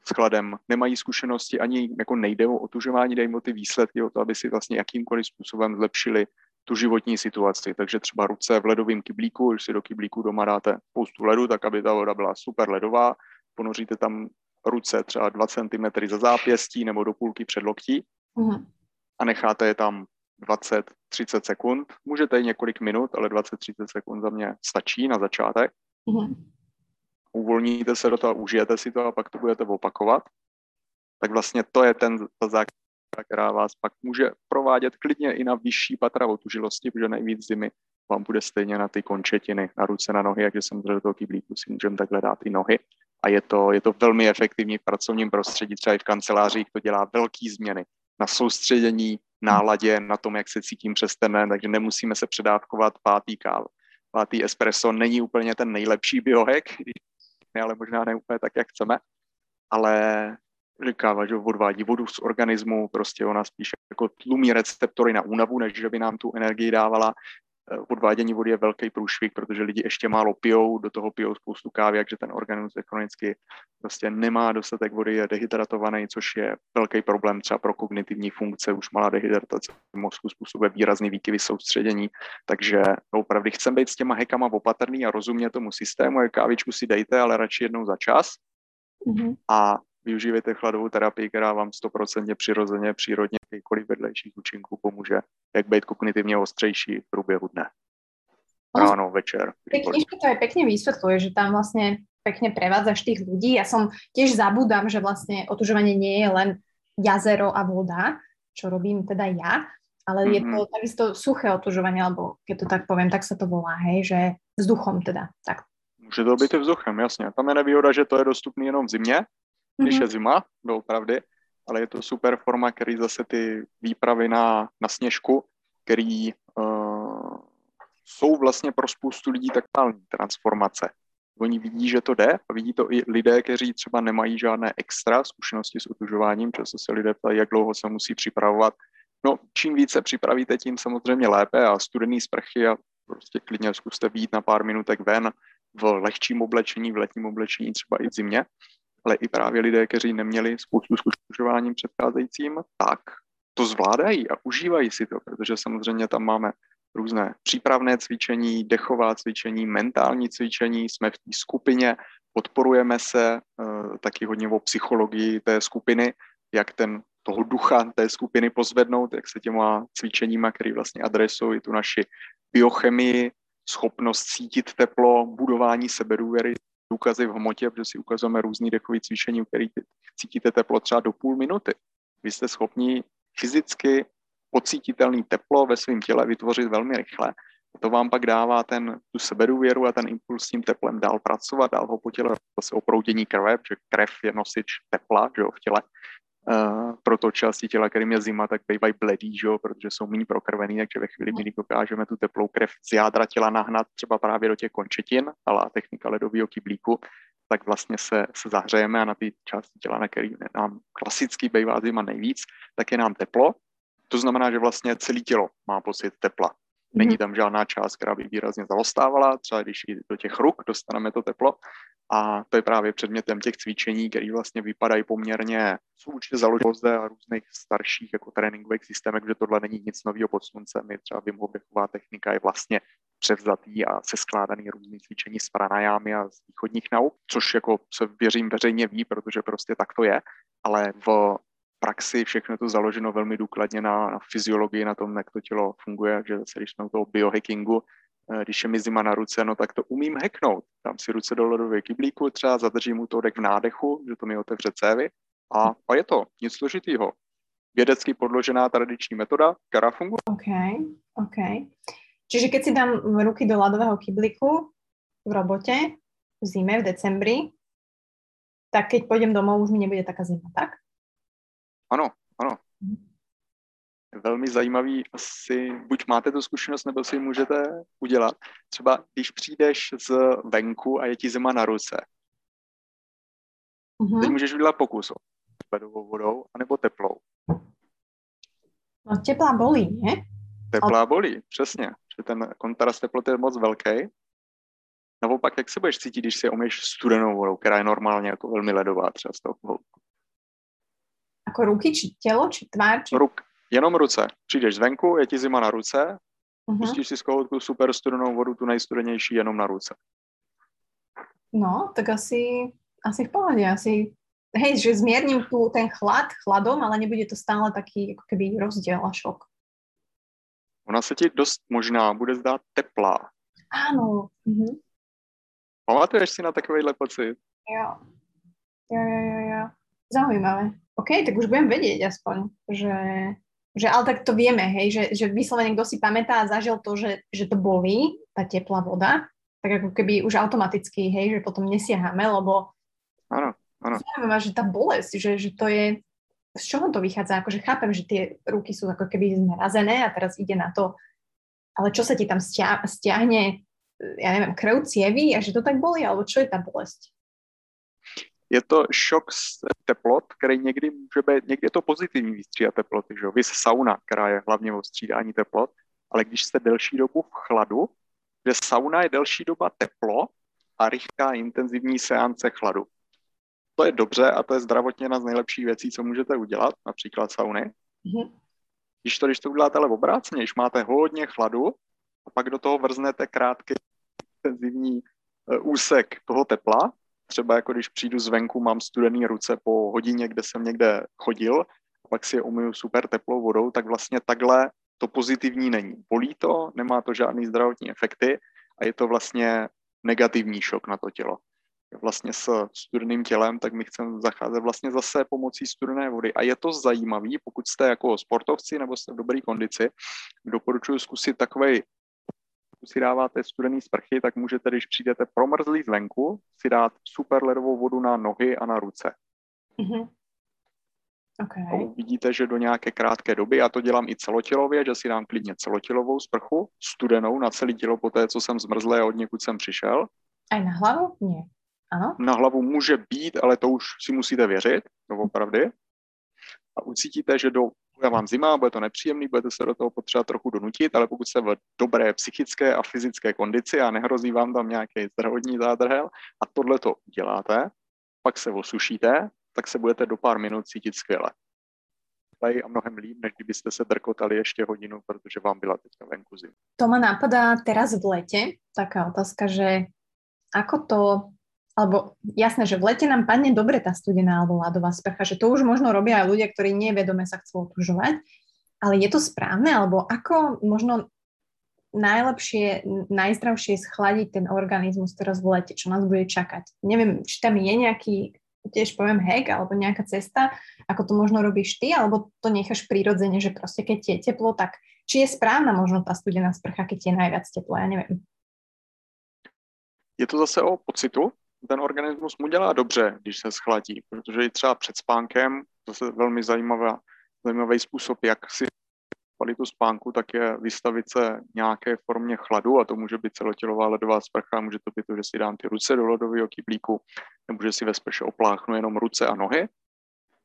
s chladem, nemají zkušenosti, ani jako nejde o otužování, jde jim o ty výsledky, o to, aby si vlastně jakýmkoliv způsobem zlepšili tu životní situaci. Takže třeba ruce v ledovém kyblíku, když si do kyblíku doma dáte spoustu ledu, tak aby ta voda byla super ledová, ponoříte tam ruce třeba 2 cm za zápěstí nebo do půlky před loktí mm. a necháte je tam 20-30 sekund. Můžete i několik minut, ale 20-30 sekund za mě stačí na začátek. Mm uvolníte se do toho, užijete si to a pak to budete opakovat, tak vlastně to je ten, ta základ, která vás pak může provádět klidně i na vyšší patra otužilosti, protože nejvíc zimy vám bude stejně na ty končetiny, na ruce, na nohy, takže jsem do toho kyblíku si můžeme takhle dát i nohy. A je to, je to velmi efektivní v pracovním prostředí, třeba i v kancelářích to dělá velký změny na soustředění, náladě, na tom, jak se cítím přes ten den, takže nemusíme se předávkovat pátý káv. Pátý espresso není úplně ten nejlepší biohek, ale možná ne úplně tak, jak chceme, ale říkává, že odvádí vodu z organismu, prostě ona spíš jako tlumí receptory na únavu, než že by nám tu energii dávala. Eh, odvádění vody je velký průšvih, protože lidi ještě málo pijou, do toho pijou spoustu kávy, takže ten organismus chronicky prostě nemá dostatek vody, je dehydratovaný, což je velký problém třeba pro kognitivní funkce, už malá dehydratace mozku způsobuje výrazný výkyvy soustředění, takže opravdu chcem být s těma hekama opatrný a rozumět tomu systému, jak kávičku si dejte, ale radši jednou za čas. Mm-hmm. A využívejte chladovou terapii, která vám stoprocentně přirozeně, přírodně, jakýkoliv vedlejších účinků pomůže, jak být kognitivně ostřejší v průběhu dne. Ráno, večer. Pekne, to aj pekne vysvetľuje, že tam vlastne pekne prevádzaš tých ľudí. Ja som tiež zabudám, že vlastne otužovanie nie je len jazero a voda, čo robím teda ja, ale mm-hmm. je to mhm. takisto suché otužovanie, alebo keď to tak poviem, tak sa to volá, hej, že vzduchom teda. Tak. Může to být i vzduchem, jasně. Tam je nevýhoda, že to je dostupné jenom v zimě, když mm-hmm. je zima, doopravdy, ale je to super forma, který zase ty výpravy na, na sněžku, který uh, jsou vlastně pro spoustu lidí takální transformace. Oni vidí, že to jde a vidí to i lidé, kteří třeba nemají žádné extra zkušenosti s otužováním, často se lidé ptají, jak dlouho se musí připravovat. No, čím více připravíte, tím samozřejmě lépe a studený sprchy a prostě klidně zkuste být na pár minutek ven v lehčím oblečení, v letním oblečení, třeba i v zimě ale i právě lidé, kteří neměli spoustu zkušováním předcházejícím, tak to zvládají a užívají si to, protože samozřejmě tam máme různé přípravné cvičení, dechová cvičení, mentální cvičení, jsme v té skupině, podporujeme se eh, taky hodně o psychologii té skupiny, jak ten toho ducha té skupiny pozvednout, jak se těma cvičeníma, které vlastně adresují tu naši biochemii, schopnost cítit teplo, budování sebedůvěry, důkazy v hmotě, protože si ukazujeme různý dechový cvičení, který cítíte teplo třeba do půl minuty. Vy jste schopni fyzicky pocítitelný teplo ve svém těle vytvořit velmi rychle. To vám pak dává ten, tu sebedůvěru a ten impuls s tím teplem dál pracovat, dál ho po těle, zase oproudění krve, protože krev je nosič tepla že jo, v těle. Uh, proto části těla, kterým je zima, tak bývají bledý, že jo, protože jsou méně prokrvený, takže ve chvíli, kdy dokážeme tu teplou krev z jádra těla nahnat třeba právě do těch končetin, ale technika ledového kyblíku, tak vlastně se, se zahřejeme a na ty části těla, na který nám klasicky bývá zima nejvíc, tak je nám teplo. To znamená, že vlastně celé tělo má pocit tepla. Není mhm. tam žádná část, která by výrazně zaostávala, třeba když do těch ruk dostaneme to teplo, a to je právě předmětem těch cvičení, které vlastně vypadají poměrně, jsou určitě založené zde a různých starších jako tréninkových systémech, že tohle není nic nového pod sluncem. Je třeba vymovechová technika je vlastně převzatý a se skládaný různý cvičení z pranajámy a z východních nauk, což jako se věřím veřejně ví, protože prostě tak to je, ale v praxi všechno to založeno velmi důkladně na, na fyziologii, na tom, jak to tělo funguje, že zase když jsme u toho biohackingu, když je mi zima na ruce, no tak to umím hacknout. Dám si ruce do ledového kyblíku, třeba zadržím dech v nádechu, že to mi otevře cévy a, a je to nic složitýho. Vědecky podložená tradiční metoda, která funguje. OK, OK. Čiže keď si dám ruky do ľadového kyblíku v robote v zime, v decembri, tak keď pôjdem domov, už mi nebude taká zima, tak? Ano, ano. Mhm velmi zajímavý asi, buď máte tu zkušenost, nebo si můžete udělat. Třeba když přijdeš z venku a je ti zima na ruce, mm-hmm. teď můžeš udělat pokus o ledovou vodou, anebo teplou. No teplá bolí, ne? Teplá bolí, přesně. Že ten kontrast teploty je moc velký. Naopak, jak se budeš cítit, když si omeješ studenou vodou, která je normálně jako velmi ledová třeba z toho Jako ruky, či tělo, či tvár? Či... Ruk, Jenom ruce. Přijdeš zvenku, je ti zima na ruce, uh-huh. pustíš si z kohoutku super studenou vodu, tu nejstudenější, jenom na ruce. No, tak asi, asi v pohodě, asi hej, že zmierním tu ten chlad chladom, ale nebude to stále taký jako keby rozdiel a šok. Ona se ti dost možná bude zdát teplá. Áno. Uh-huh. Pamatuješ si na takovýhle pocit? Jo. Jo, jo, jo, jo. Zaujímavé. OK, tak už budem vedieť aspoň, že že ale tak to vieme, hej, že, že vyslovene kto si pamätá a zažil to, že, že to bolí, tá teplá voda, tak ako keby už automaticky, hej, že potom nesiahame, lebo áno, áno. Zaujímavé, že tá bolesť, že, že to je z čoho to vychádza? Akože chápem, že tie ruky sú ako keby zmrazené a teraz ide na to, ale čo sa ti tam stiahne, ja neviem, krv, cievy a že to tak bolí, alebo čo je tá bolesť? Je to šok z teplot, který někdy může být, někdy je to pozitivní výstřídat teploty, že jo? Vy sauna, která je hlavně o střídání teplot, ale když jste delší dobu v chladu, že sauna je delší doba teplo a rychlá intenzivní seance chladu. To je dobře a to je zdravotně jedna z nejlepších věcí, co můžete udělat, například sauny. Mm-hmm. Když to, když to uděláte ale obráceně, když máte hodně chladu a pak do toho vrznete krátký intenzivní uh, úsek toho tepla, třeba jako když přijdu zvenku, mám studený ruce po hodině, kde jsem někde chodil, a pak si je umyju super teplou vodou, tak vlastně takhle to pozitivní není. Bolí to, nemá to žádný zdravotní efekty a je to vlastně negativní šok na to tělo. Vlastně s studeným tělem, tak my chceme zacházet vlastně zase pomocí studené vody. A je to zajímavé, pokud jste jako sportovci nebo jste v dobré kondici, doporučuji zkusit takový si dáváte studený sprchy, tak můžete, když přijdete promrzlý zvenku, si dát super ledovou vodu na nohy a na ruce. Mm-hmm. Okay. A uvidíte, že do nějaké krátké doby, já to dělám i celotělově, že si dám klidně celotělovou sprchu, studenou na celé tělo po té, co jsem zmrzlý a od někud jsem přišel. A na hlavu? Ne. Ano? Na hlavu může být, ale to už si musíte věřit, to opravdu. A ucítíte, že do bude vám zima, bude to nepříjemný, budete se do toho potřebovat trochu donutit, ale pokud jste v dobré psychické a fyzické kondici a nehrozí vám tam nějaký zdravotní zádrhel a tohle to uděláte, pak se osušíte, tak se budete do pár minut cítit skvěle. A mnohem líp, než kdybyste se drkotali ještě hodinu, protože vám byla teďka venku zima. To ma napadá teraz v lete, taká otázka, že ako to alebo jasné, že v lete nám padne dobre tá studená alebo ľadová sprcha, že to už možno robia aj ľudia, ktorí nevedome sa chcú otužovať, ale je to správne, alebo ako možno najlepšie, najzdravšie schladiť ten organizmus teraz v lete, čo nás bude čakať. Neviem, či tam je nejaký, tiež poviem hack, alebo nejaká cesta, ako to možno robíš ty, alebo to necháš prirodzene, že proste keď je teplo, tak či je správna možno tá studená sprcha, keď je najviac teplo, ja neviem. Je to zase o pocitu, ten organismus mu dělá dobře, když se schladí, protože i třeba před spánkem, zase velmi zajímavá, zajímavý způsob, jak si kvalitu spánku, tak je vystavit se nějaké formě chladu a to může být celotělová ledová sprcha, může to být to, že si dám ty ruce do ledového kyblíku, nebo že si ve sprše opláchnu jenom ruce a nohy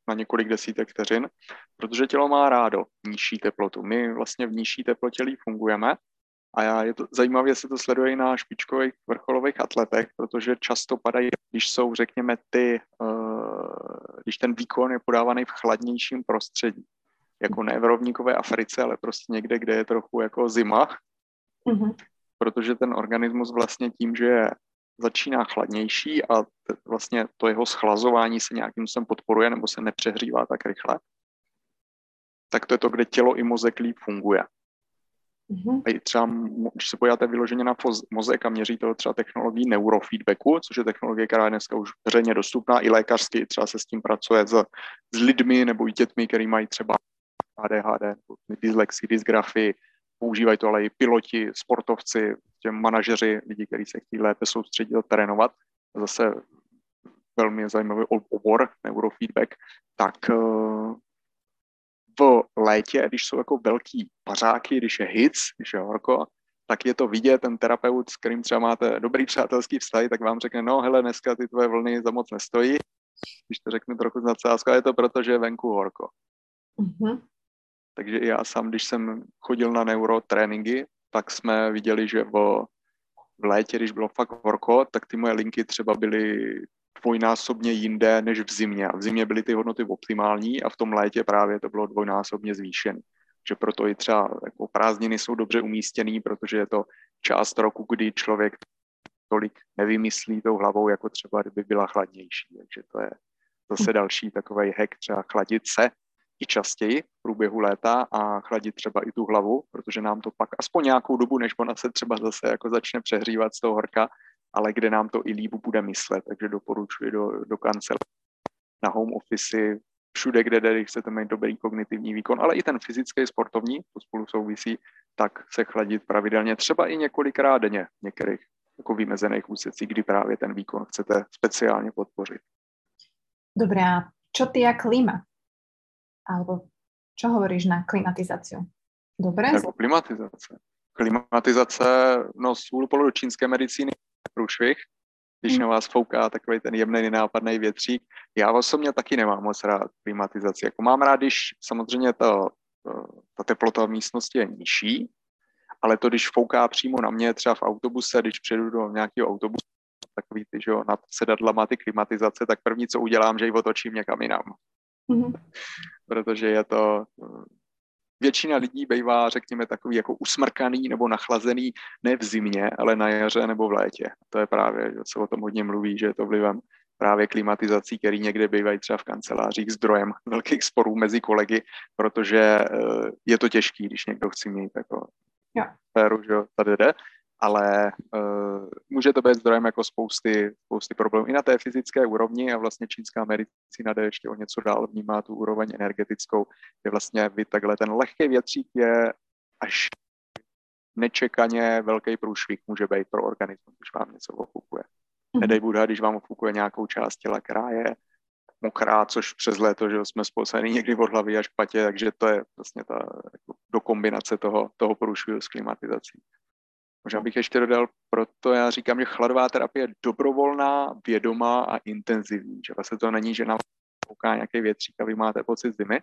na několik desítek vteřin, protože tělo má rádo nižší teplotu. My vlastně v nižší teplotě fungujeme a já, je to, zajímavě se to sleduje i na špičkových vrcholových atletech, protože často padají, když jsou, řekněme, ty, uh, když ten výkon je podávaný v chladnějším prostředí. Jako ne v rovníkové Africe, ale prostě někde, kde je trochu jako zima. Mm-hmm. Protože ten organismus vlastně tím, že je začíná chladnější a t- vlastně to jeho schlazování se nějakým způsobem podporuje nebo se nepřehřívá tak rychle, tak to je to, kde tělo i mozek líp funguje. Mm-hmm. A třeba, když se podíváte vyloženě na mozek a měříte třeba technologií neurofeedbacku, což je technologie, která je dneska už veřejně dostupná, i lékařsky třeba se s tím pracuje s, s lidmi nebo i dětmi, který mají třeba ADHD, dyslexii, dysgrafii, používají to ale i piloti, sportovci, těm manažeři, lidi, kteří se chtějí lépe soustředit a trénovat. Zase velmi zajímavý obor neurofeedback, tak eh, v létě, když jsou jako velký pařáky, když je hic, když je horko, tak je to vidět, ten terapeut, s kterým třeba máte dobrý přátelský vztah, tak vám řekne, no hele, dneska ty tvoje vlny za moc nestojí, když to řeknu trochu z nadsázku, je to proto, že je venku horko. Mm-hmm. Takže já sám, když jsem chodil na neurotréninky, tak jsme viděli, že v, v létě, když bylo fakt horko, tak ty moje linky třeba byly dvojnásobně jinde než v zimě. V zimě byly ty hodnoty optimální a v tom létě právě to bylo dvojnásobně zvýšené. Že proto i třeba jako prázdniny jsou dobře umístěný, protože je to část roku, kdy člověk tolik nevymyslí tou hlavou, jako třeba kdyby byla chladnější. Takže to je zase další takový hack, třeba chladit se i častěji v průběhu léta a chladit třeba i tu hlavu, protože nám to pak aspoň nějakou dobu, než ona se třeba zase jako začne přehřívat z toho horka, ale kde nám to i líbu bude myslet, takže doporučuji do, do kancel na home office, všude, kde jde, chcete mít dobrý kognitivní výkon, ale i ten fyzický, sportovní, to spolu souvisí, tak se chladit pravidelně, třeba i několikrát denně v některých jako vymezených úsecích, kdy právě ten výkon chcete speciálně podpořit. Dobrá, čo ty a klima? Alebo čo hovoríš na klimatizáciu? Dobre? Jako klimatizace. Klimatizace, no z úhlu čínské medicíny průšvih, když na vás fouká takový ten jemný, nenápadný větřík. Já osobně taky nemám moc rád klimatizaci. Jako mám rád, když samozřejmě ta, ta teplota v místnosti je nižší, ale to, když fouká přímo na mě, třeba v autobuse, když přijedu do nějakého autobusu, takový ty, že jo, nad sedadlama ty klimatizace, tak první, co udělám, že ji otočím někam jinam. Mm-hmm. Protože je to, většina lidí bývá, řekněme, takový jako usmrkaný nebo nachlazený ne v zimě, ale na jaře nebo v létě. To je právě, se o tom hodně mluví, že je to vlivem právě klimatizací, který někde bývají třeba v kancelářích zdrojem velkých sporů mezi kolegy, protože eh, je to těžký, když někdo chce mít jako sféru, že tady jde, ale uh, může to být zdrojem jako spousty, spousty problémů i na té fyzické úrovni a vlastně čínská medicína jde ještě o něco dál, vnímá tu úroveň energetickou, kde vlastně vy takhle ten lehký větřík je až nečekaně velký průšvih může být pro organismus, když vám něco ofukuje. Mhm. Nedej Buddha, když vám ofukuje nějakou část těla, která je mokrá, což přes léto, že jsme spolcený někdy od hlavy až k patě, takže to je vlastně ta jako, do kombinace toho, toho průšvihu s klimatizací. Možná bych ještě dodal, proto já říkám, že chladová terapie je dobrovolná, vědomá a intenzivní. Že vlastně to není, že na kouká nějaký větřík a vy máte pocit zimy.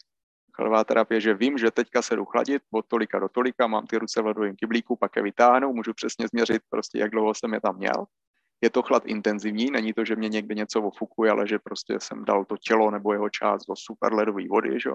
Chladová terapie, že vím, že teďka se jdu chladit od tolika do tolika, mám ty ruce v ledovém kyblíku, pak je vytáhnu, můžu přesně změřit, prostě jak dlouho jsem je tam měl. Je to chlad intenzivní, není to, že mě někde něco ofukuje, ale že prostě jsem dal to tělo nebo jeho část do super ledové vody, že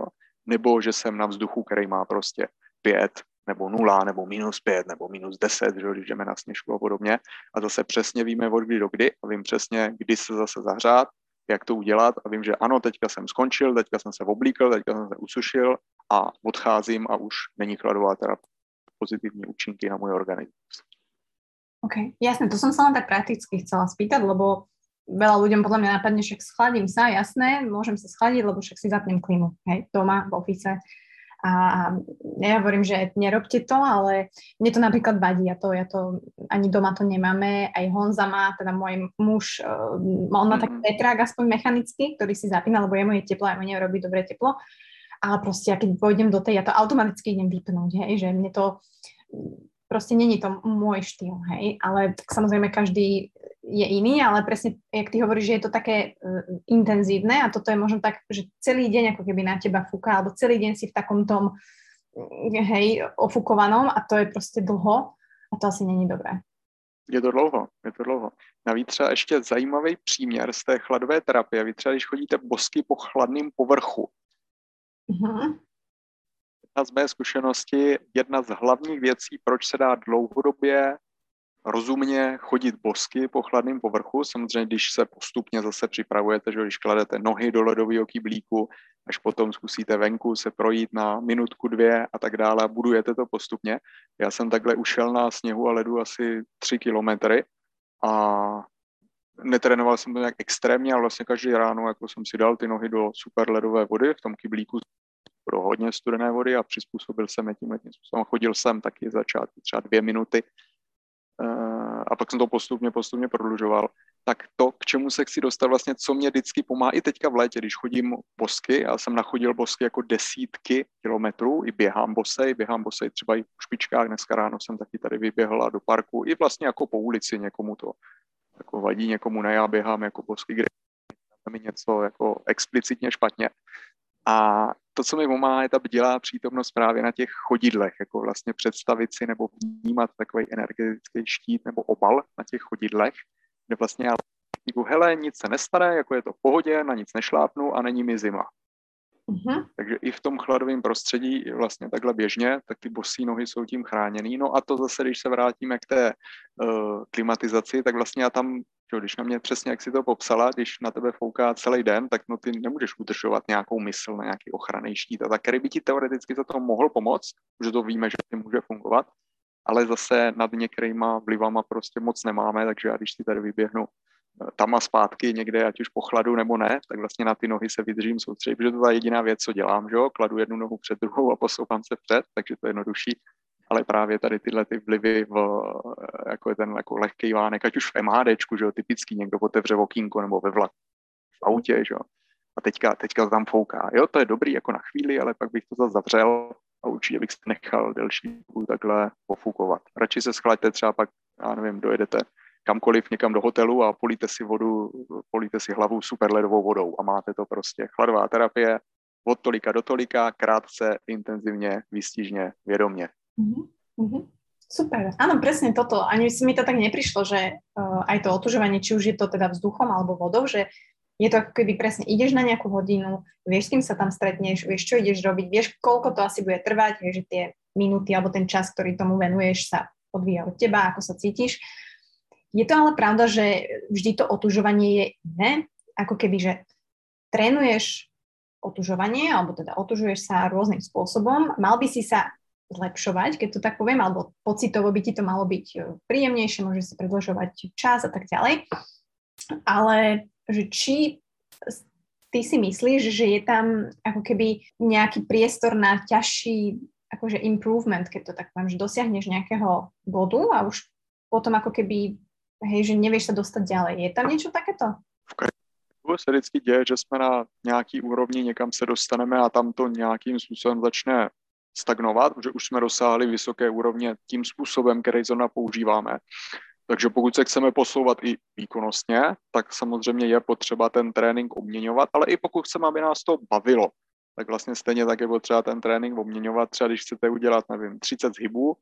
nebo že jsem na vzduchu, který má prostě pět nebo nula, nebo minus pět, nebo minus deset, že, když jdeme na sněžku a podobně. A zase přesně víme od kdy do kdy a vím přesně, kdy se zase zahřát, jak to udělat a vím, že ano, teďka jsem skončil, teďka jsem se oblíkl, teďka jsem se usušil a odcházím a už není chladová terapie pozitivní účinky na můj organismus. OK, jasné, to som sa len tak prakticky chcela spýtať, lebo veľa ľuďom podľa mňa napadne, však schladím sa, jasné, môžem sa schladiť, lebo však si zapnem klimu, hej, doma, v office, a ja hovorím, že nerobte to, ale mne to napríklad vadí. A to, ja to ani doma to nemáme, aj Honza má, teda môj muž, uh, on má taký vetrák aspoň mechanický, ktorý si zapína, lebo jemu je teplo, a mu nerobí dobre teplo, ale proste ja keď pôjdem do tej, ja to automaticky idem vypnúť, hej, že mne to proste není to môj štýl, hej, ale tak samozrejme každý je iný, ale presne, jak ty hovoríš, že je to také uh, intenzívne a toto je možno tak, že celý deň ako keby na teba fúka, alebo celý deň si v takom tom, hej, ofukovanom a to je prostě dlho a to asi není dobré. Je to dlouho, je to dlouho. Navíc třeba ještě zajímavý příměr z té chladové terapie. Vy třeba, když chodíte bosky po chladném povrchu, uh-huh. jedna z mé zkušenosti, jedna z hlavních věcí, proč se dá dlouhodobě rozumně chodit bosky po chladném povrchu. Samozřejmě, když se postupně zase připravujete, že když kladete nohy do ledového kyblíku, až potom zkusíte venku se projít na minutku, dvě a tak dále a budujete to postupně. Já jsem takhle ušel na sněhu a ledu asi tři kilometry a netrénoval jsem to nějak extrémně, ale vlastně každý ráno jako jsem si dal ty nohy do super ledové vody v tom kyblíku pro hodně studené vody a přizpůsobil jsem je tímhle tím způsobem. Chodil jsem taky začátku třeba dvě minuty a pak jsem to postupně, postupně prodlužoval, tak to, k čemu se chci dostat vlastně, co mě vždycky pomáhá i teďka v létě, když chodím bosky, já jsem nachodil bosky jako desítky kilometrů, i běhám bosej, běhám bosej třeba i v špičkách, dneska ráno jsem taky tady vyběhla do parku, i vlastně jako po ulici někomu to jako vadí, někomu ne, já běhám jako bosky, kde mi něco jako explicitně špatně, a to, co mi pomáhá, je ta bdělá přítomnost právě na těch chodidlech, jako vlastně představit si nebo vnímat takový energetický štít nebo obal na těch chodidlech, kde vlastně já říkám, hele, nic se nestane, jako je to v pohodě, na nic nešlápnu a není mi zima. Uh-huh. Takže i v tom chladovém prostředí vlastně takhle běžně, tak ty bosí nohy jsou tím chráněný. No a to zase, když se vrátíme k té uh, klimatizaci, tak vlastně já tam že když na mě přesně, jak si to popsala, když na tebe fouká celý den, tak no ty nemůžeš udržovat nějakou mysl na nějaký ochranný štít. A tak, který by ti teoreticky za to mohl pomoct, že to víme, že ty může fungovat, ale zase nad některýma vlivama prostě moc nemáme, takže já když si tady vyběhnu tam a zpátky někde, ať už po chladu nebo ne, tak vlastně na ty nohy se vydržím soustředit, protože to je jediná věc, co dělám, že jo? kladu jednu nohu před druhou a posouvám se před, takže to je jednodušší ale právě tady tyhle ty vlivy, v, jako je ten jako lehký vánek, ať už v MHDčku, že jo, typicky někdo otevře okýnko nebo ve vlaku, v autě, že jo, a teďka, teďka tam fouká. Jo, to je dobrý jako na chvíli, ale pak bych to zase zavřel a určitě bych se nechal delší takhle pofukovat. Radši se schlaďte třeba pak, já nevím, dojedete kamkoliv někam do hotelu a políte si vodu, políte si hlavu super ledovou vodou a máte to prostě chladová terapie od tolika do tolika, krátce, intenzivně, výstižně, vědomě. Mm-hmm. Super, áno, presne toto. Ani si mi to tak neprišlo, že uh, aj to otužovanie, či už je to teda vzduchom alebo vodou, že je to ako keby presne, ideš na nejakú hodinu, vieš, s kým sa tam stretneš, vieš, čo ideš robiť, vieš, koľko to asi bude trvať, vieš, že tie minúty alebo ten čas, ktorý tomu venuješ, sa odvíja od teba, ako sa cítiš. Je to ale pravda, že vždy to otužovanie je iné, ako keby, že trénuješ otužovanie, alebo teda otužuješ sa rôznym spôsobom. Mal by si sa zlepšovať, keď to tak poviem, alebo pocitovo by ti to malo byť e, príjemnejšie, môže si predlžovať čas a tak ďalej. Ale že či ty si myslíš, že je tam ako keby nejaký priestor na ťažší akože improvement, keď to tak poviem, že dosiahneš nejakého bodu a už potom ako keby, hej, že nevieš sa dostať ďalej. Je tam niečo takéto? V se vždycky děje, že jsme na nějaký úrovni, někam se dostaneme a tam to nějakým způsobem začne stagnovat, že už jsme dosáhli vysoké úrovně tím způsobem, který zrovna používáme. Takže pokud se chceme posouvat i výkonnostně, tak samozřejmě je potřeba ten trénink obměňovat, ale i pokud chceme, aby nás to bavilo, tak vlastně stejně tak je potřeba ten trénink obměňovat. Třeba když chcete udělat, nevím, 30 zhybů,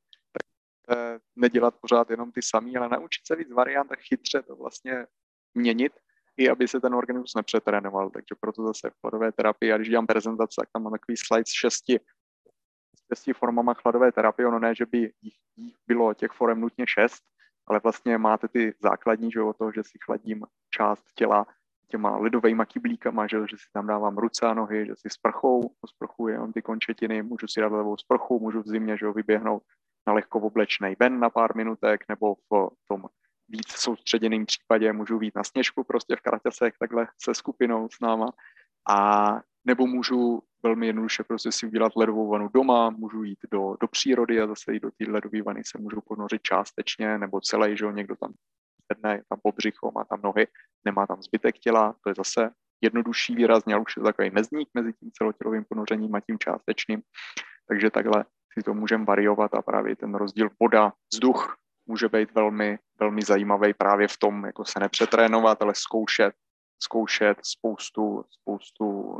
tak nedělat pořád jenom ty samý, ale naučit se víc variant a chytře to vlastně měnit, i aby se ten organismus nepřetrénoval. Takže proto zase v chladové terapii, a když dělám prezentaci, tak tam mám takový slide s šesti šesti formama chladové terapie, ono ne, že by jich, bylo těch forem nutně šest, ale vlastně máte ty základní, že o to, že si chladím část těla těma lidovými kyblíkama, že, že si tam dávám ruce a nohy, že si sprchou, sprchu jenom ty končetiny, můžu si dát levou sprchu, můžu v zimě že vyběhnout na lehko oblečný ven na pár minutek, nebo v tom víc soustředěným případě můžu vít na sněžku prostě v kraťasech takhle se skupinou s náma a nebo můžu velmi jednoduše prostě si udělat ledovou vanu doma, můžu jít do, do přírody a zase jít do té ledové vany se můžu ponořit částečně nebo celý, že někdo tam sedne, tam po břicho, má tam nohy, nemá tam zbytek těla, to je zase jednodušší výrazně, ale už je takový mezník mezi tím celotělovým ponořením a tím částečným. Takže takhle si to můžeme variovat a právě ten rozdíl voda, vzduch může být velmi, velmi zajímavý právě v tom, jako se nepřetrénovat, ale zkoušet, zkoušet spoustu, spoustu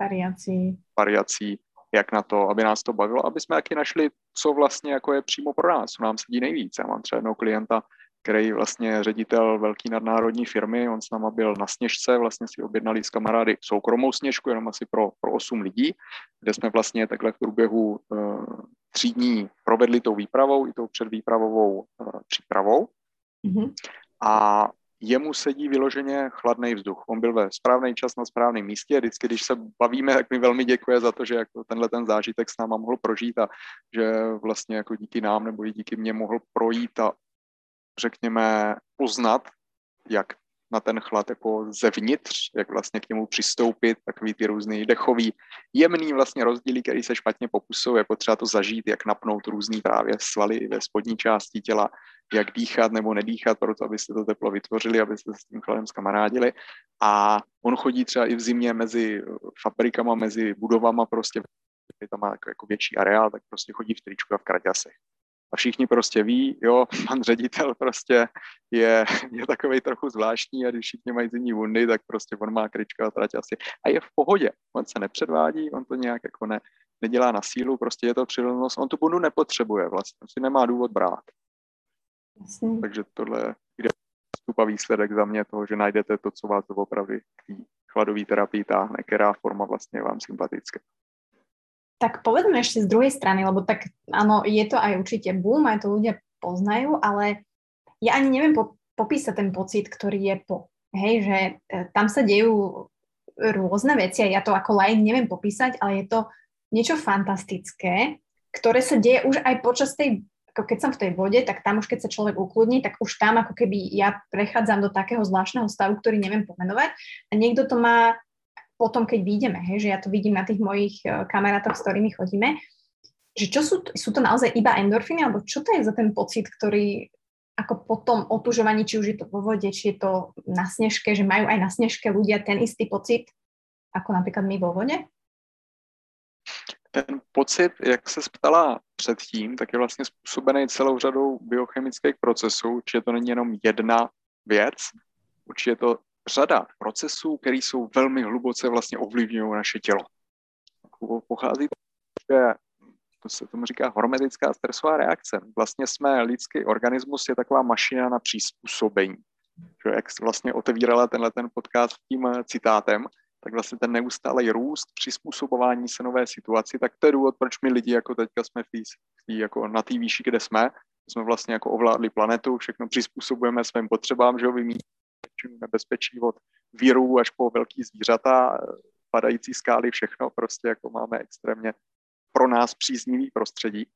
variací. variací, jak na to, aby nás to bavilo, aby jsme taky našli, co vlastně jako je přímo pro nás, co nám sedí nejvíc. Já mám třeba jednoho klienta, který vlastně ředitel velký nadnárodní firmy, on s náma byl na sněžce, vlastně si objednali s kamarády soukromou sněžku, jenom asi pro, pro 8 lidí, kde jsme vlastně takhle v průběhu uh, tří dní provedli tou výpravou i tou předvýpravovou uh, přípravou. Mm-hmm. A jemu sedí vyloženě chladný vzduch. On byl ve správný čas na správném místě. Vždycky, když se bavíme, tak mi velmi děkuje za to, že jako tenhle ten zážitek s náma mohl prožít a že vlastně jako díky nám nebo i díky mně mohl projít a řekněme poznat, jak na ten chlad jako zevnitř, jak vlastně k němu přistoupit, takový ty různý dechový, jemný vlastně rozdíly, který se špatně popisují, jako třeba to zažít, jak napnout různý právě svaly ve spodní části těla, jak dýchat nebo nedýchat, proto abyste to teplo vytvořili, abyste s tím chladem skamarádili. A on chodí třeba i v zimě mezi fabrikama, mezi budovama, prostě tam má jako, jako větší areál, tak prostě chodí v tričku a v kraťasech a všichni prostě ví, jo, pan ředitel prostě je, je takový trochu zvláštní a když všichni mají zimní vundy, tak prostě on má kryčka a trať asi. A je v pohodě, on se nepředvádí, on to nějak jako ne, nedělá na sílu, prostě je to přirozenost, on tu bundu nepotřebuje vlastně, on si nemá důvod brát. Jasně. Takže tohle je stupa výsledek za mě toho, že najdete to, co vás opravdu k té chladové terapii táhne, která forma vlastně je vám sympatická. Tak povedzme ešte z druhej strany, lebo tak áno, je to aj určite boom, aj to ľudia poznajú, ale ja ani neviem po, popísať ten pocit, ktorý je po. Hej, že e, tam sa dejú rôzne veci a ja to ako lajn neviem popísať, ale je to niečo fantastické, ktoré sa deje už aj počas tej, ako keď som v tej vode, tak tam už keď sa človek ukludní, tak už tam ako keby ja prechádzam do takého zvláštneho stavu, ktorý neviem pomenovať a niekto to má potom, keď vyjdeme, hej, že ja to vidím na tých mojich e, kamarátoch, s ktorými chodíme, že čo sú, sú to naozaj iba endorfíny, alebo čo to je za ten pocit, ktorý ako po tom otužovaní, či už je to vo vode, či je to na snežke, že majú aj na snežke ľudia ten istý pocit, ako například my vo vode? Ten pocit, jak se ptala předtím, tak je vlastně způsobený celou řadou biochemických procesů, určitě to není jenom jedna věc, určitě je to řada procesů, které jsou velmi hluboce vlastně ovlivňují naše tělo. Pochází že to se tomu říká hormetická stresová reakce. Vlastně jsme, lidský organismus je taková mašina na přizpůsobení. Že jak vlastně otevírala tenhle ten podcast tím citátem, tak vlastně ten neustálý růst, přizpůsobování se nové situaci, tak to je důvod, proč my lidi jako teďka jsme v tý, jako na té výši, kde jsme, jsme vlastně jako ovládli planetu, všechno přizpůsobujeme svým potřebám, že jo, vymítí nebezpečí od virů až po velký zvířata, padající skály, všechno prostě jako máme extrémně pro nás příznivý prostředí.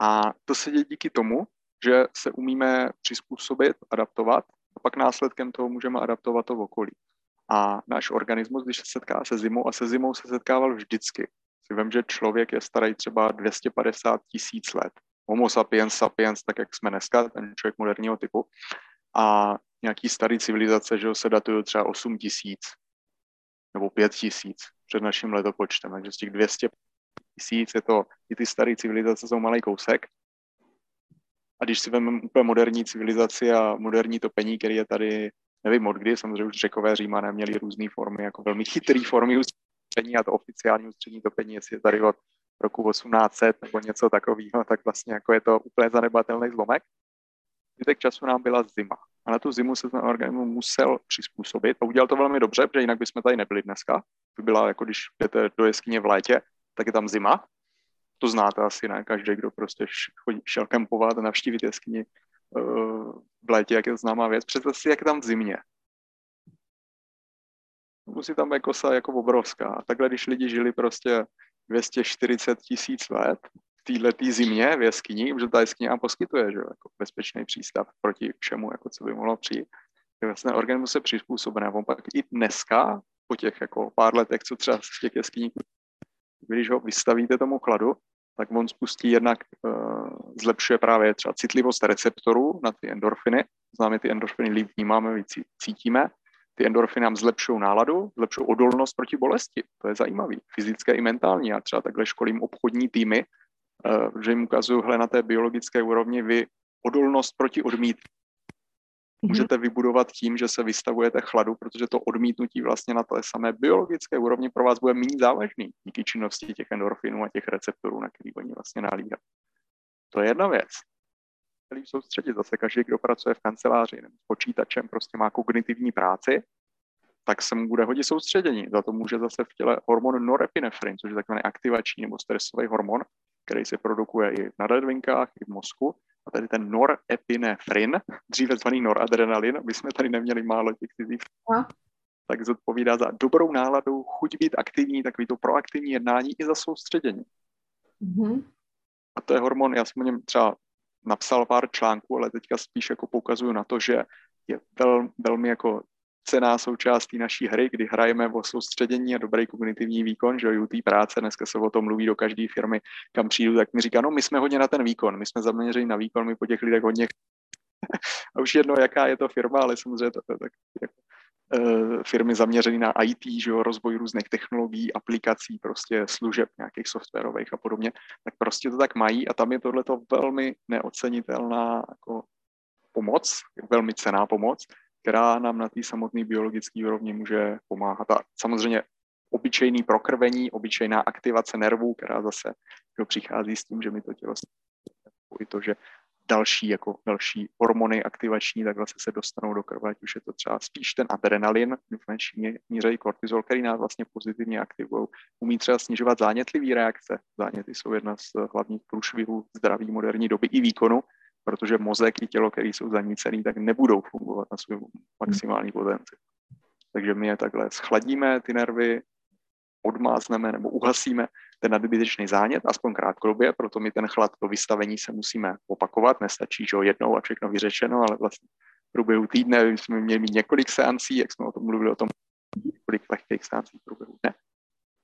A to se děje díky tomu, že se umíme přizpůsobit, adaptovat a pak následkem toho můžeme adaptovat to v okolí. A náš organismus, když se setká se zimou, a se zimou se setkával vždycky. Si vím, že člověk je starý třeba 250 tisíc let. Homo sapiens sapiens, tak jak jsme dneska, ten člověk moderního typu. A nějaký starý civilizace, že se datují třeba 8 tisíc nebo 5 tisíc před naším letopočtem. Takže z těch 200 tisíc je to, i ty staré civilizace jsou malý kousek. A když si vezmeme úplně moderní civilizaci a moderní topení, který je tady, nevím od kdy, samozřejmě už řekové římané měli různé formy, jako velmi chytré formy ústřední a to oficiální ústřední topení, jestli je tady od roku 1800 nebo něco takového, tak vlastně jako je to úplně zanedbatelný zlomek. Zbytek času nám byla zima. A na tu zimu se ten organismus musel přizpůsobit a udělal to velmi dobře, protože jinak bychom tady nebyli dneska. To byla jako když jdete do jeskyně v létě, tak je tam zima. To znáte asi, ne? Každý, kdo prostě chodí, šel kempovat a navštívit jeskyni uh, v létě, jak je známá věc. Představ si, jak je tam v zimě. Musí tam být kosa jako obrovská. Takhle, když lidi žili prostě 240 tisíc let této zimě v jeskyni, protože ta jeskyně nám poskytuje že, jako bezpečný přístav proti všemu, jako co by mohlo přijít. Tak vlastně organismus se přizpůsobený. On pak i dneska, po těch jako pár letech, co třeba z těch jeskyní když ho vystavíte tomu chladu, tak on spustí jednak, uh, zlepšuje právě třeba citlivost receptorů na ty endorfiny. Známe ty endorfiny líp vnímáme, víc cítíme. Ty endorfiny nám zlepšují náladu, zlepšují odolnost proti bolesti. To je zajímavé, fyzické i mentální. Já třeba takhle školím obchodní týmy, že jim ukazuju, na té biologické úrovni vy odolnost proti odmít, Mhm. můžete vybudovat tím, že se vystavujete chladu, protože to odmítnutí vlastně na té samé biologické úrovni pro vás bude méně závažný díky činnosti těch endorfinů a těch receptorů, na který oni vlastně nalíhají. To je jedna věc. Celý soustředit zase každý, kdo pracuje v kanceláři nebo s počítačem, prostě má kognitivní práci, tak se mu bude hodit soustředění. Za to může zase v těle hormon norepinefrin, což je takzvaný aktivační nebo stresový hormon, který se produkuje i na ledvinkách, i v mozku a tady ten norepinefrin, dříve zvaný noradrenalin, aby jsme tady neměli málo těch cizích, no. tak zodpovídá za dobrou náladu, chuť být aktivní, takový to proaktivní jednání i za soustředění. Mm-hmm. A to je hormon, já jsem o něm třeba napsal pár článků, ale teďka spíš jako poukazuju na to, že je vel, velmi jako cená součást té naší hry, kdy hrajeme o soustředění a dobrý kognitivní výkon, že jo, té práce, dneska se o tom mluví do každé firmy, kam přijdu, tak mi říká, no my jsme hodně na ten výkon, my jsme zaměřeni na výkon, my po těch lidech hodně a už jedno, jaká je to firma, ale samozřejmě to, to tak jako, uh, firmy zaměřené na IT, že jo, rozvoj různých technologií, aplikací, prostě služeb nějakých softwarových a podobně, tak prostě to tak mají a tam je tohleto velmi neocenitelná jako pomoc, velmi cená pomoc, která nám na té samotné biologické úrovni může pomáhat. A samozřejmě obyčejný prokrvení, obyčejná aktivace nervů, která zase jo, přichází s tím, že mi to tělo i to, že další, jako další hormony aktivační, tak vlastně se dostanou do krve, ať už je to třeba spíš ten adrenalin, v menší míře i kortizol, který nás vlastně pozitivně aktivují. Umí třeba snižovat zánětlivé reakce. Záněty jsou jedna z hlavních průšvihů zdraví moderní doby i výkonu, protože mozek i tělo, který jsou zanícený, tak nebudou fungovat na svou maximální potenci. Takže my je takhle schladíme ty nervy, odmázneme nebo uhasíme ten nadbytečný zánět, aspoň krátkodobě, proto my ten chlad, to vystavení se musíme opakovat, nestačí, že jednou a všechno vyřešeno, ale vlastně v průběhu týdne jsme měli mít několik seancí, jak jsme o tom mluvili, o tom několik lehkých seancí v průběhu dne.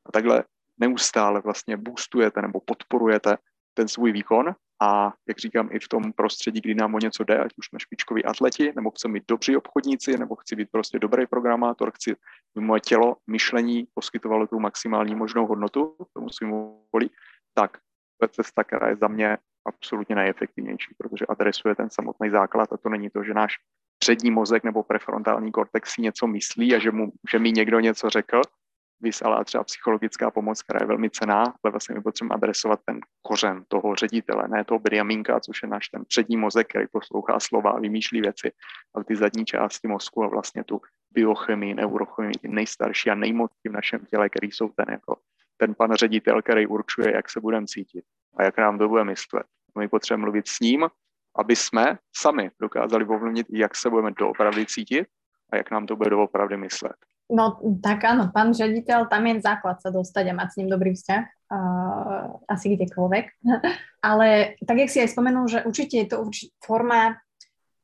A takhle neustále vlastně boostujete nebo podporujete ten svůj výkon a jak říkám, i v tom prostředí, kdy nám o něco jde, ať už jsme špičkoví atleti, nebo chceme být dobří obchodníci, nebo chci být prostě dobrý programátor, chci, aby moje tělo, myšlení poskytovalo tu maximální možnou hodnotu tomu svým volí, tak to je cesta, která je za mě absolutně nejefektivnější, protože adresuje ten samotný základ a to není to, že náš přední mozek nebo prefrontální kortex si něco myslí a že, mu, že mi někdo něco řekl, vys, ale třeba psychologická pomoc, která je velmi cená, ale vlastně my potřebujeme adresovat ten kořen toho ředitele, ne toho Benjaminka, což je náš ten přední mozek, který poslouchá slova a vymýšlí věci, ale ty zadní části mozku a vlastně tu biochemii, neurochemii, ty nejstarší a nejmocnější v našem těle, který jsou ten jako ten pan ředitel, který určuje, jak se budeme cítit a jak nám to bude myslet. My potřebujeme mluvit s ním, aby jsme sami dokázali ovlivnit, jak se budeme doopravdy cítit a jak nám to bude doopravdy myslet. No tak áno, pán ředitel, tam je základ sa dostať a mať s ním dobrý vzťah, uh, asi kdekoľvek. Ale tak, jak si aj spomenul, že určite je to forma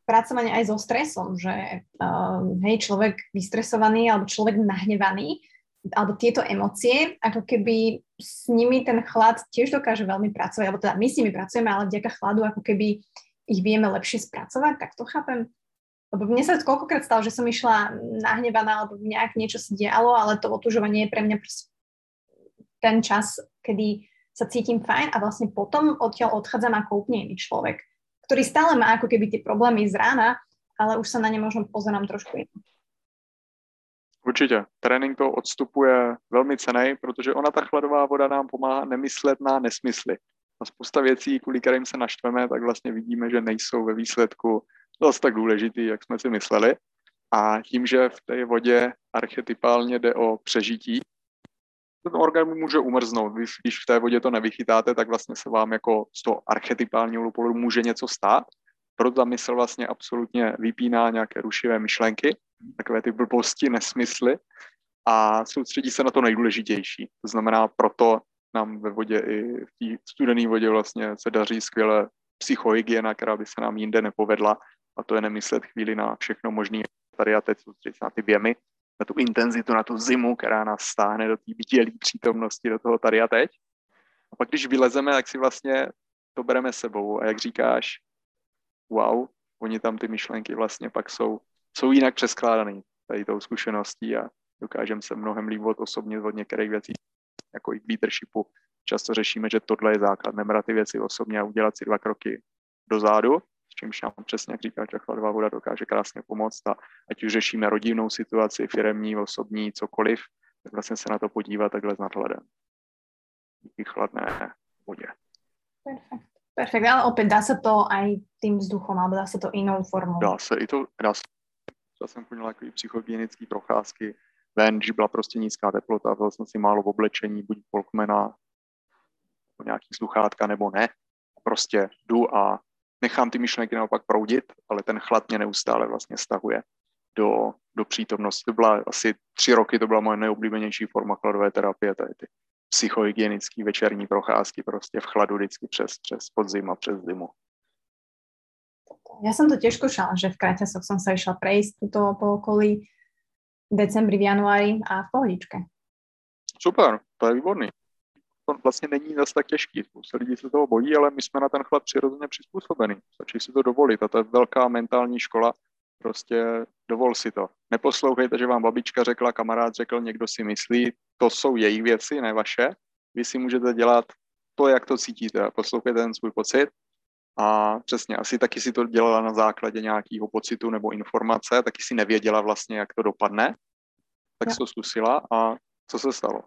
pracovania aj so stresom, že uh, hej, človek vystresovaný alebo človek nahnevaný, alebo tieto emócie, ako keby s nimi ten chlad tiež dokáže veľmi pracovať, alebo teda my s nimi pracujeme, ale vďaka chladu ako keby ich vieme lepšie spracovať, tak to chápem. Lebo mne sa koľkokrát stalo, že som išla nahnevaná, alebo nejak niečo sa dialo, ale to otužovanie je pre mňa ten čas, kedy sa cítim fajn a vlastne potom odtiaľ odchádzam ako úplne iný človek, ktorý stále má ako keby tie problémy z rána, ale už sa na ne možno pozerám trošku inak. Určitě. Trénink to odstupuje velmi cenej, protože ona, ta chladová voda, nám pomáhá nemyslet na nesmysly. A spousta věcí, kvůli kterým se naštveme, tak vlastně vidíme, že nejsou ve výsledku dost tak důležitý, jak jsme si mysleli. A tím, že v té vodě archetypálně jde o přežití, ten orgán může umrznout. Když, když v té vodě to nevychytáte, tak vlastně se vám jako z toho archetypálního lupolu může něco stát. Proto ta mysl vlastně absolutně vypíná nějaké rušivé myšlenky, takové ty blbosti, nesmysly a soustředí se na to nejdůležitější. To znamená, proto nám ve vodě i v té studené vodě vlastně se daří skvěle psychohygiena, která by se nám jinde nepovedla, a to je nemyslet chvíli na všechno možné tady a teď soustředit na ty věmy, na tu intenzitu, na tu zimu, která nás stáhne do té bdělé přítomnosti, do toho tady a teď. A pak, když vylezeme, tak si vlastně to bereme sebou. A jak říkáš, wow, oni tam ty myšlenky vlastně pak jsou, jsou jinak přeskládaný tady tou zkušeností a dokážeme se mnohem líp od osobně od některých věcí, jako i v leadershipu. Často řešíme, že tohle je základ, nebrat ty věci osobně a udělat si dva kroky dozadu čímž nám přesně, jak říká čachladová voda, dokáže krásně pomoct a ať už řešíme rodinnou situaci, firemní, osobní, cokoliv, tak vlastně se na to podívat takhle s nadhledem. Díky chladné vodě. Perfekt. Perfekt, ale opět dá se to aj tým vzduchom, alebo dá se to jinou formou? Dá se i to, dá se. Já jsem chodil takový psychohygienický procházky ven, když byla prostě nízká teplota, byl jsem si málo v oblečení, buď polkmena, nějaký sluchátka nebo ne. Prostě jdu a nechám ty myšlenky naopak proudit, ale ten chlad mě neustále vlastně stahuje do, do přítomnosti. To byla asi tři roky, to byla moje nejoblíbenější forma chladové terapie, tady ty psychohygienické večerní procházky prostě v chladu vždycky přes, přes podzim a přes zimu. Ja som to tiež skúšala, že v Kraťasoch som sa išla prejsť tuto po okolí v decembri, v januári a v pohodičke. Super, to je výborný to vlastně není zase tak těžký. Spousta lidí se toho bojí, ale my jsme na ten chlad přirozeně přizpůsobený. Stačí si to dovolit a to je velká mentální škola. Prostě dovol si to. Neposlouchejte, že vám babička řekla, kamarád řekl, někdo si myslí, to jsou její věci, ne vaše. Vy si můžete dělat to, jak to cítíte. Poslouchejte ten svůj pocit a přesně, asi taky si to dělala na základě nějakého pocitu nebo informace, taky si nevěděla vlastně, jak to dopadne, tak si to zkusila a co se stalo?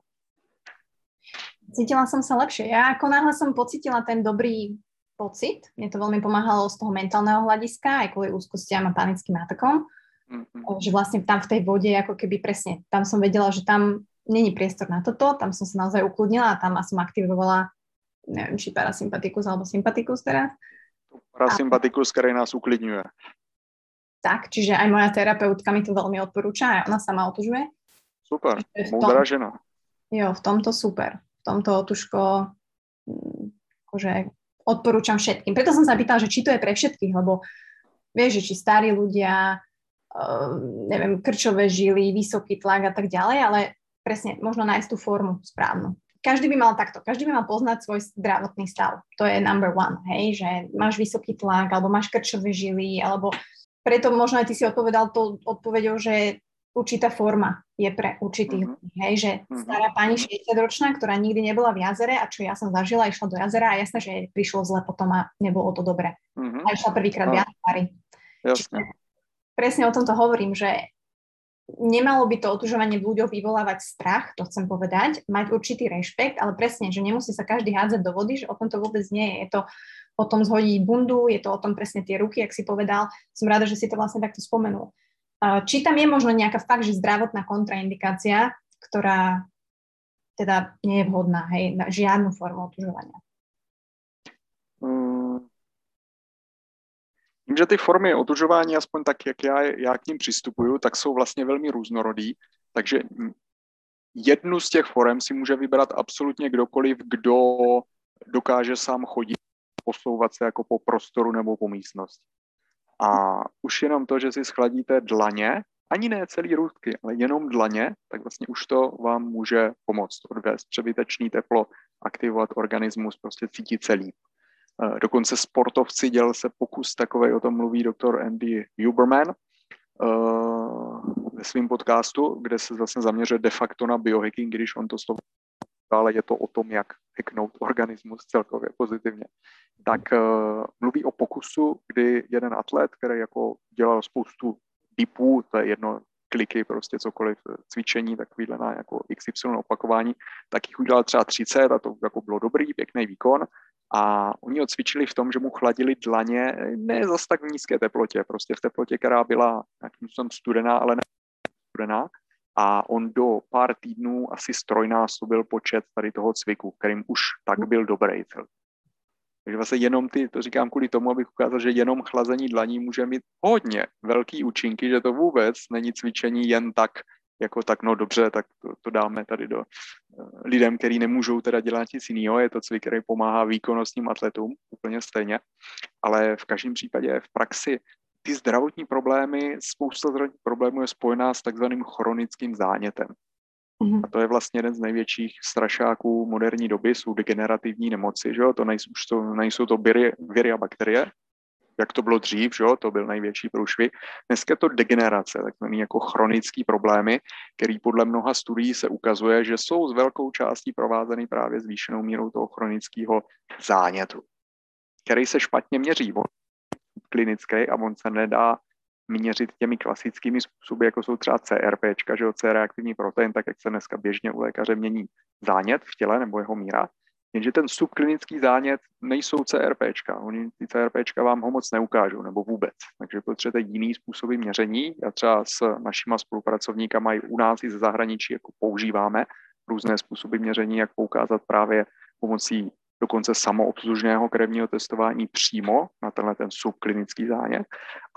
Cítila som sa lepšie. Ja ako náhle som pocitila ten dobrý pocit, mne to veľmi pomáhalo z toho mentálneho hľadiska, aj kvôli úzkostiam a panickým átokom, mm-hmm. že vlastne tam v tej vode, ako keby presne, tam som vedela, že tam není priestor na toto, tam som sa naozaj ukludnila a tam som aktivovala, neviem, či parasympatikus alebo sympatikus teraz. Parasympatikus, ktorý nás uklidňuje. Tak, čiže aj moja terapeutka mi to veľmi odporúča, ona sama otužuje. Super, múdra žena. Jo, v tomto super v tomto otuško akože odporúčam všetkým. Preto som sa pýtala, že či to je pre všetkých, lebo vieš, že či starí ľudia, uh, neviem, krčové žily, vysoký tlak a tak ďalej, ale presne možno nájsť tú formu správnu. každý by mal takto, každý by mal poznať svoj zdravotný stav. To je number one, hej, že máš vysoký tlak, alebo máš krčové žily, alebo preto možno aj ty si odpovedal to odpovedou, že určitá forma je pre určitých uh-huh. ľudí, hej, že uh-huh. stará pani 60-ročná, ktorá nikdy nebola v jazere a čo ja som zažila, išla do jazera a jasné, že prišlo zle potom a nebolo to dobré. Uh-huh. A išla prvýkrát v januári. Presne o tomto hovorím, že nemalo by to otužovanie v ľuďoch vyvolávať strach, to chcem povedať, mať určitý rešpekt, ale presne, že nemusí sa každý hádzať do vody, že o tom to vôbec nie je. Je to o tom zhodiť bundu, je to o tom presne tie ruky, ak si povedal. Som rada, že si to vlastne takto spomenul. Či tam je možno nejaká fakt, že zdravotná kontraindikácia, ktorá teda nie je vhodná, hej, na žiadnu formu otužovania? Vím, že ty formy otužování, aspoň tak, jak já, já k ním přistupuju, tak jsou vlastně velmi různorodý, takže jednu z těch forem si může vybrat absolutně kdokoliv, kdo dokáže sám chodit, posouvat se jako po prostoru nebo po místnosti. A už jenom to, že si schladíte dlaně, ani ne celý růdky, ale jenom dlaně, tak vlastně už to vám může pomoct odvést přebytečný teplo, aktivovat organismus, prostě cítit celý. Eh, dokonce sportovci dělal se pokus takový, o tom mluví doktor Andy Huberman eh, ve svém podcastu, kde se vlastně zaměřuje de facto na biohacking, když on to slovo ale je to o tom, jak hacknout organismus celkově pozitivně. Tak uh, mluví o pokusu, kdy jeden atlet, který jako dělal spoustu dipů, to je jedno kliky, prostě cokoliv, cvičení, takovýhle na jako XY opakování, tak jich udělal třeba 30 a to jako bylo dobrý, pěkný výkon a oni ho cvičili v tom, že mu chladili dlaně ne zase tak v nízké teplotě, prostě v teplotě, která byla nějakým studená, ale ne studená. A on do pár týdnů asi strojnásobil počet tady toho cviku, kterým už tak byl dobrý celý. Takže vlastně jenom ty, to říkám kvůli tomu, abych ukázal, že jenom chlazení dlaní může mít hodně velký účinky, že to vůbec není cvičení jen tak, jako tak, no dobře, tak to, to dáme tady do uh, lidem, kteří nemůžou teda dělat nic jiného, je to cvik, který pomáhá výkonnostním atletům, úplně stejně, ale v každém případě v praxi ty zdravotní problémy, spousta zdravotních problémů je spojená s takzvaným chronickým zánětem. Mm-hmm. A to je vlastně jeden z největších strašáků moderní doby, jsou degenerativní nemoci, že jo? To nejsou, to, nejsou to viry, viry a bakterie, jak to bylo dřív, že jo, to byl největší průšvih. Dneska je to degenerace, takzvaný jako chronický problémy, který podle mnoha studií se ukazuje, že jsou s velkou částí provázeny právě zvýšenou mírou toho chronického zánětu, který se špatně měří. Klinický a on se nedá měřit těmi klasickými způsoby, jako jsou třeba CRP, že jo, C-reaktivní protein, tak jak se dneska běžně u lékaře mění zánět v těle nebo jeho míra, Jenže ten subklinický zánět nejsou CRPčka. Oni ty CRPčka vám ho moc neukážou, nebo vůbec. Takže potřebujete jiný způsoby měření. Já třeba s našima spolupracovníkama i u nás i ze zahraničí jako používáme různé způsoby měření, jak poukázat právě pomocí dokonce samoobslužného krevního testování přímo na tenhle ten subklinický zánět.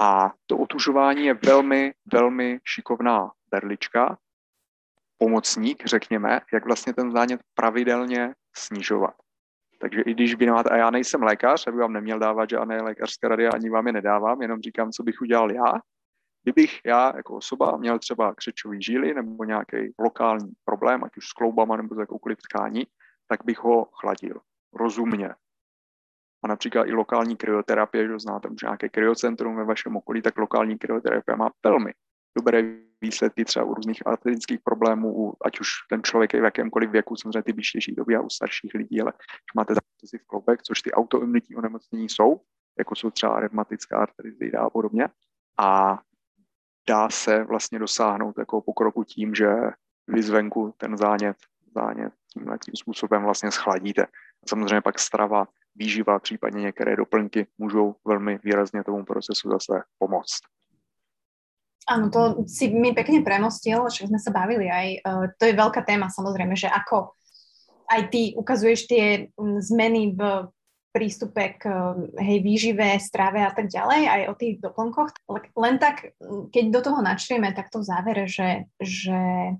A to otužování je velmi, velmi šikovná berlička, pomocník, řekněme, jak vlastně ten zánět pravidelně snižovat. Takže i když by máte, a já nejsem lékař, aby vám neměl dávat žádné lékařské rady, ani vám je nedávám, jenom říkám, co bych udělal já. Kdybych já jako osoba měl třeba křečový žíly nebo nějaký lokální problém, ať už s kloubama nebo s jakoukoliv tkání, tak bych ho chladil rozumně. A například i lokální kryoterapie, že znáte už nějaké kryocentrum ve vašem okolí, tak lokální kryoterapie má velmi dobré výsledky třeba u různých atletických problémů, ať už ten člověk je v jakémkoliv věku, samozřejmě ty blížtější době a u starších lidí, ale když máte si v kloubek, což ty autoimunitní onemocnění jsou, jako jsou třeba reumatická artritida a podobně. A dá se vlastně dosáhnout jako pokroku tím, že vy zvenku ten zánět, zánět tímhle tím způsobem vlastně schladíte. Samozřejmě pak strava, výživa, případně některé doplňky můžou velmi výrazně tomu procesu zase pomoct. Áno, to si mi pekne premostil, čo sme sa bavili aj. Uh, to je veľká téma samozrejme, že ako aj ty ukazuješ mm, zmeny v prístupe k hej, výžive, strave a tak ďalej, aj o tých doplnkoch. Len tak, keď do toho načrieme takto v závere, že, že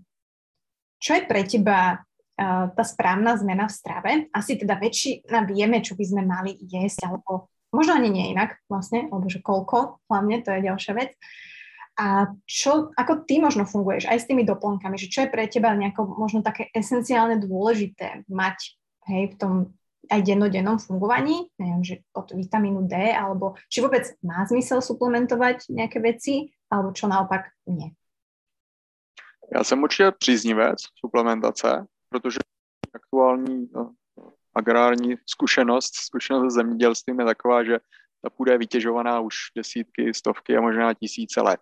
čo je pre teba uh, tá správna zmena v strave? Asi teda väčšina vieme, čo by sme mali jesť, alebo možno ani nie inak vlastne, alebo že koľko, hlavne, to je ďalšia vec. A čo, ako ty možno funguješ aj s tými doplnkami, že čo je pre teba nejako možno také esenciálne dôležité mať hej, v tom aj dennodennom fungovaní, neviem, že od vitamínu D, alebo či vôbec má zmysel suplementovať nejaké veci, alebo čo naopak nie. Já jsem určitě příznivec suplementace, protože aktuální no, agrární zkušenost, zkušenost se zemědělstvím je taková, že ta půda je vytěžovaná už desítky, stovky a možná tisíce let.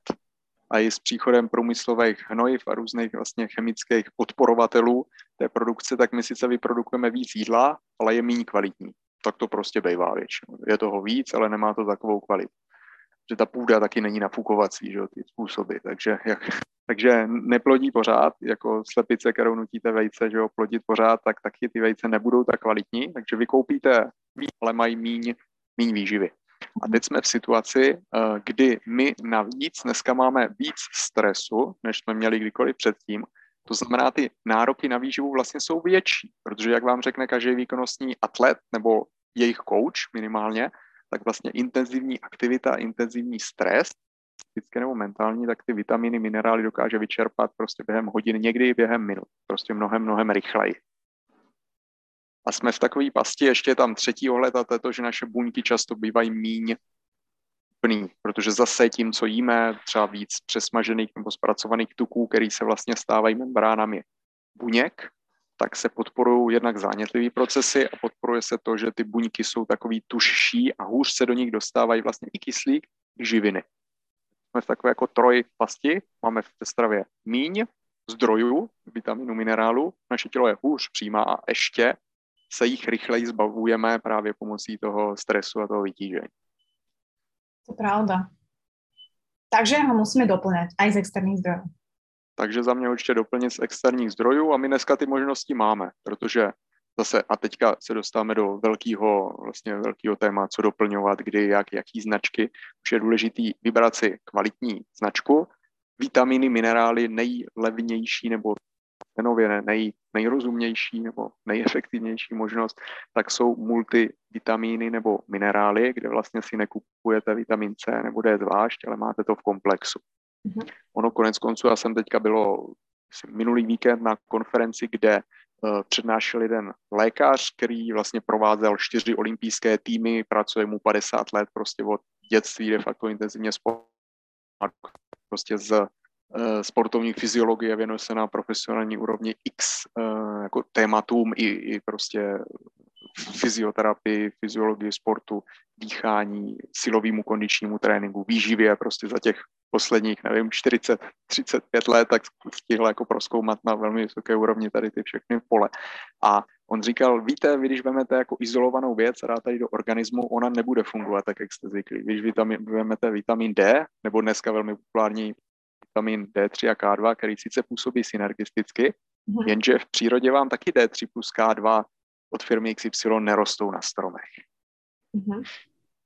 A i s příchodem průmyslových hnojiv a různých vlastně chemických podporovatelů té produkce, tak my sice vyprodukujeme víc jídla, ale je méně kvalitní. Tak to prostě bývá většinou. Je toho víc, ale nemá to takovou kvalitu. Že ta půda taky není nafukovací, že ty způsoby. Takže, jak, takže neplodí pořád, jako slepice, kterou nutíte vejce, že jo, plodit pořád, tak taky ty vejce nebudou tak kvalitní. Takže vy koupíte, ale mají míň, míň výživy. A teď jsme v situaci, eh, kdy my navíc dneska máme víc stresu, než jsme měli kdykoliv předtím. To znamená, ty nároky na výživu vlastně jsou větší, protože jak vám řekne každý výkonnostní atlet nebo jejich coach minimálně, tak vlastně intenzivní aktivita, intenzivní stres, fyzické nebo mentální, tak ty vitamíny, minerály dokáže vyčerpat prostě během hodin, někdy i během minut, prostě mnohem, mnohem rychleji. A jsme v takové pasti, ještě tam třetí ohled a to je to, že naše buňky často bývají míň plný, protože zase tím, co jíme, třeba víc přesmažených nebo zpracovaných tuků, který se vlastně stávají membránami buněk, tak se podporují jednak zánětlivé procesy a podporuje se to, že ty buňky jsou takový tužší a hůř se do nich dostávají vlastně i kyslík, i živiny. Jsme v takové jako troj pasti, máme v té stravě míň zdrojů vitaminu, minerálu, naše tělo je hůř přijímá a ještě se jich rychleji zbavujeme právě pomocí toho stresu a toho vytížení. To pravda. Takže ho musíme doplňat i z externích zdrojů. Takže za mě určitě doplnit z externích zdrojů a my dneska ty možnosti máme, protože zase a teďka se dostáváme do velkého, vlastně velkého téma, co doplňovat, kdy, jak, jaký značky. Už je důležitý vybrat si kvalitní značku, vitamíny, minerály nejlevnější nebo cenově nej, nejrozumnější nebo nejefektivnější možnost, tak jsou multivitamíny nebo minerály, kde vlastně si nekupujete vitamin C nebo D zvlášť, ale máte to v komplexu. Mm-hmm. Ono konec konců, já jsem teďka bylo minulý víkend na konferenci, kde uh, přednášel jeden lékař, který vlastně provázel čtyři olympijské týmy, pracuje mu 50 let prostě od dětství de facto intenzivně sport prostě z Eh, sportovní fyziologie, věnuje se na profesionální úrovni x eh, jako tématům i, i prostě fyzioterapii, fyziologii sportu, dýchání, silovému kondičnímu tréninku, výživě prostě za těch posledních, nevím, 40, 35 let, tak stihl jako proskoumat na velmi vysoké úrovni tady ty všechny pole. A on říkal, víte, vy když vezmete jako izolovanou věc a dáte ji do organismu, ona nebude fungovat tak, jak jste zvyklí. Když vitamin, vezmete vitamin D, nebo dneska velmi populární vitamin D3 a K2, který sice působí synergisticky, mm-hmm. jenže v přírodě vám taky D3 plus K2 od firmy XY nerostou na stromech. Mm-hmm.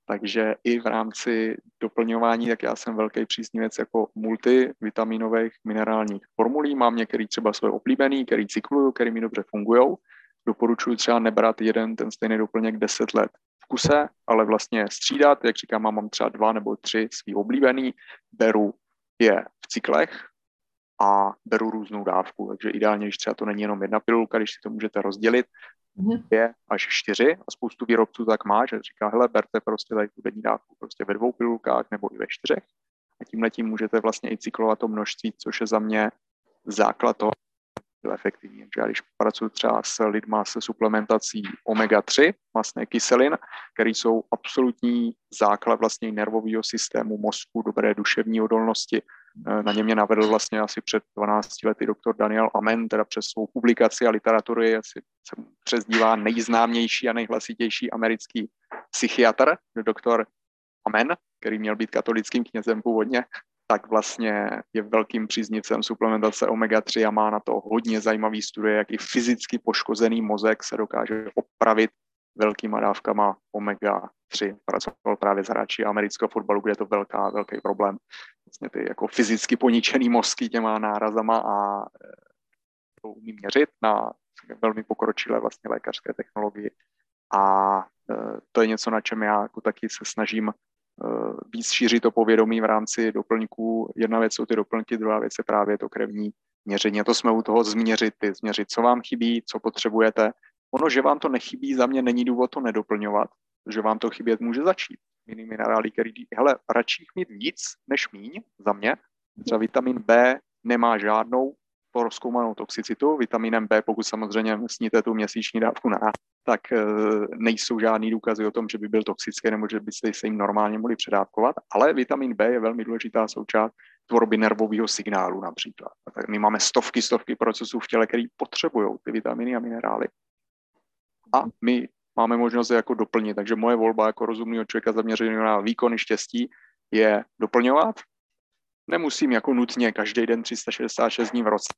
Takže i v rámci doplňování, tak já jsem velký příznivec jako multivitaminových minerálních formulí. Mám některý třeba svoje oblíbený, který cykluju, který mi dobře fungují. Doporučuji třeba nebrat jeden ten stejný doplněk 10 let v kuse, ale vlastně střídat, jak říkám, mám třeba dva nebo tři svý oblíbený, beru je v cyklech a beru různou dávku. Takže ideálně, když třeba to není jenom jedna pilulka, když si to můžete rozdělit, mhm. dvě až čtyři a spoustu výrobců tak má, že říká, hele, berte prostě tady tu denní dávku prostě ve dvou pilulkách nebo i ve čtyřech a tímhle tím můžete vlastně i cyklovat to množství, což je za mě základ toho, byl efektivní. Takže já když pracuji třeba s lidma se suplementací omega-3, masné kyselin, které jsou absolutní základ vlastně nervového systému, mozku, dobré duševní odolnosti, na ně mě navedl vlastně asi před 12 lety doktor Daniel Amen, teda přes svou publikaci a literatury, asi se přezdívá nejznámější a nejhlasitější americký psychiatr, doktor Amen, který měl být katolickým knězem původně, tak vlastně je velkým příznivcem suplementace omega-3 a má na to hodně zajímavý studie, jak i fyzicky poškozený mozek se dokáže opravit velkýma dávkama omega-3. Pracoval právě s hráči amerického fotbalu, kde je to velká, velký problém. Vlastně ty jako fyzicky poničený mozky těma nárazama a e, to umí měřit na velmi pokročilé vlastně lékařské technologii. A e, to je něco, na čem já jako taky se snažím víc šířit to povědomí v rámci doplňků. Jedna věc jsou ty doplňky, druhá věc je právě to krevní měření. A to jsme u toho změřit, ty, změřit, co vám chybí, co potřebujete. Ono, že vám to nechybí, za mě není důvod to nedoplňovat, že vám to chybět může začít. Jiný minerály, který, hele, radši mít víc než míň, za mě. Třeba vitamin B nemá žádnou rozkoumanou toxicitu. Vitaminem B, pokud samozřejmě sníte tu měsíční dávku na tak e, nejsou žádný důkazy o tom, že by byl toxický nebo že byste se jim normálně mohli předávkovat, ale vitamin B je velmi důležitá součást tvorby nervového signálu například. A tak my máme stovky, stovky procesů v těle, které potřebují ty vitaminy a minerály. A my máme možnost je jako doplnit. Takže moje volba jako rozumného člověka zaměřeného na výkon štěstí je doplňovat. Nemusím jako nutně každý den 366 dní v roce,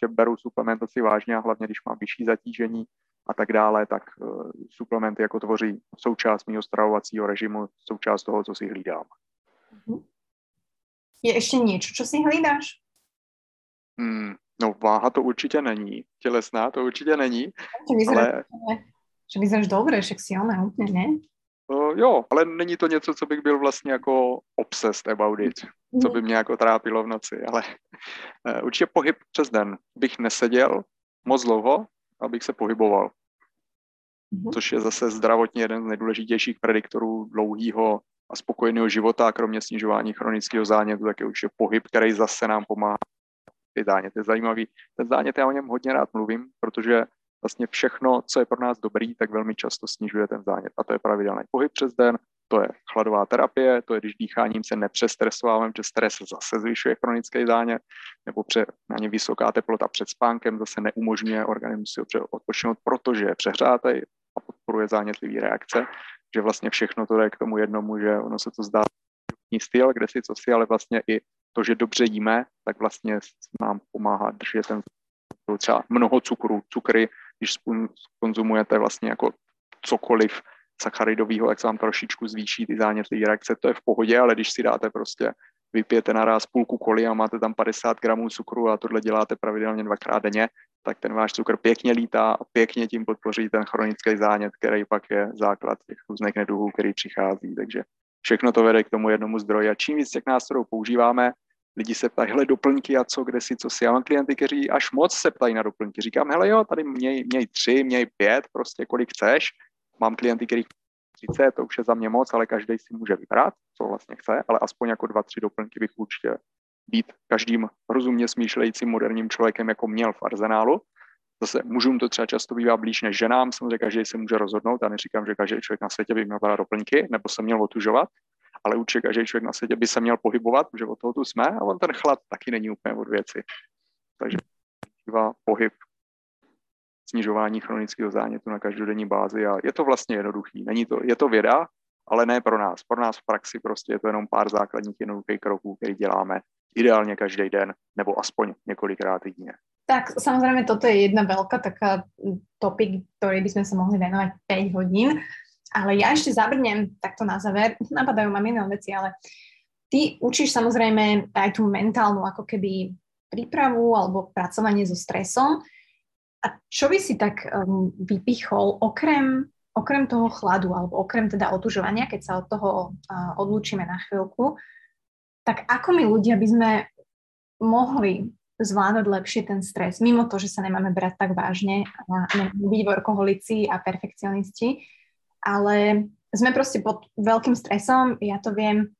že beru suplementaci vážně a hlavně, když mám vyšší zatížení a tak dále, tak uh, suplementy jako tvoří součást mého stravovacího režimu, součást toho, co si hlídám. Mhm. Je ještě něco, co si hlídáš? Hmm, no váha to určitě není, tělesná to určitě není, ale že vyzeráš dobře, že si ona úplně, ne? Uh, jo, ale není to něco, co bych byl vlastně jako obsessed about it, co by mě jako trápilo v noci, ale uh, určitě pohyb přes den. Bych neseděl moc dlouho, abych se pohyboval. Mm-hmm. Což je zase zdravotně jeden z nejdůležitějších prediktorů dlouhého a spokojeného života, a kromě snižování chronického zánětu, tak je určitě pohyb, který zase nám pomáhá ty záněty. Je zajímavý. Ten zánět já o něm hodně rád mluvím, protože vlastně všechno, co je pro nás dobrý, tak velmi často snižuje ten zánět. A to je pravidelný pohyb přes den, to je chladová terapie, to je, když dýcháním se nepřestresováváme, že stres zase zvyšuje chronický zánět, nebo pře, na ně vysoká teplota před spánkem zase neumožňuje organismu si odpočinout, protože je přehřátý a podporuje zánětlivý reakce, že vlastně všechno to jde k tomu jednomu, že ono se to zdá styl, kde si co si, ale vlastně i to, že dobře jíme, tak vlastně nám pomáhá držet ten třeba mnoho cukru, cukry když konzumujete vlastně jako cokoliv sacharidového, tak se vám trošičku zvýší ty zánětlivé reakce, to je v pohodě, ale když si dáte prostě vypijete naraz půlku koli a máte tam 50 gramů cukru a tohle děláte pravidelně dvakrát denně, tak ten váš cukr pěkně lítá a pěkně tím podpoří ten chronický zánět, který pak je základ těch různých neduhů, který přichází. Takže všechno to vede k tomu jednomu zdroji. A čím víc těch nástrojů používáme, lidi se ptají, hele, doplňky a co, kde si, co si. Já mám klienty, kteří až moc se ptají na doplňky. Říkám, hele, jo, tady měj, měj tři, měj pět, prostě kolik chceš. Mám klienty, kterých 30, to už je za mě moc, ale každý si může vybrat, co vlastně chce, ale aspoň jako dva, tři doplňky bych určitě být každým rozumně smýšlejícím moderním člověkem, jako měl v arzenálu. Zase mužům to třeba často bývá blíž než ženám, samozřejmě každý se může rozhodnout, a neříkám, že každý člověk na světě by měl doplňky, nebo se měl otužovat, ale určitě každý člověk na světě by se měl pohybovat, protože od toho tu jsme a on ten chlad taky není úplně od věci. Takže pohyb, snižování chronického zánětu na každodenní bázi a je to vlastně jednoduchý. Není to, je to věda, ale ne pro nás. Pro nás v praxi prostě je to jenom pár základních jednoduchých kroků, které děláme ideálně každý den nebo aspoň několikrát týdně. Tak samozřejmě toto je jedna velká taká topik, který bychom se mohli věnovat 5 hodin. Ale ja ešte zabrnem takto na záver, napadajú ma iné veci, ale ty učíš samozrejme aj tú mentálnu ako keby prípravu alebo pracovanie so stresom. A čo by si tak um, vypichol okrem, okrem toho chladu alebo okrem teda otužovania, keď sa od toho uh, odlúčime na chvíľku, tak ako my ľudia by sme mohli zvládať lepšie ten stres, mimo to, že sa nemáme brať tak vážne a byť workoholici a perfekcionisti, ale sme proste pod veľkým stresom, ja to viem,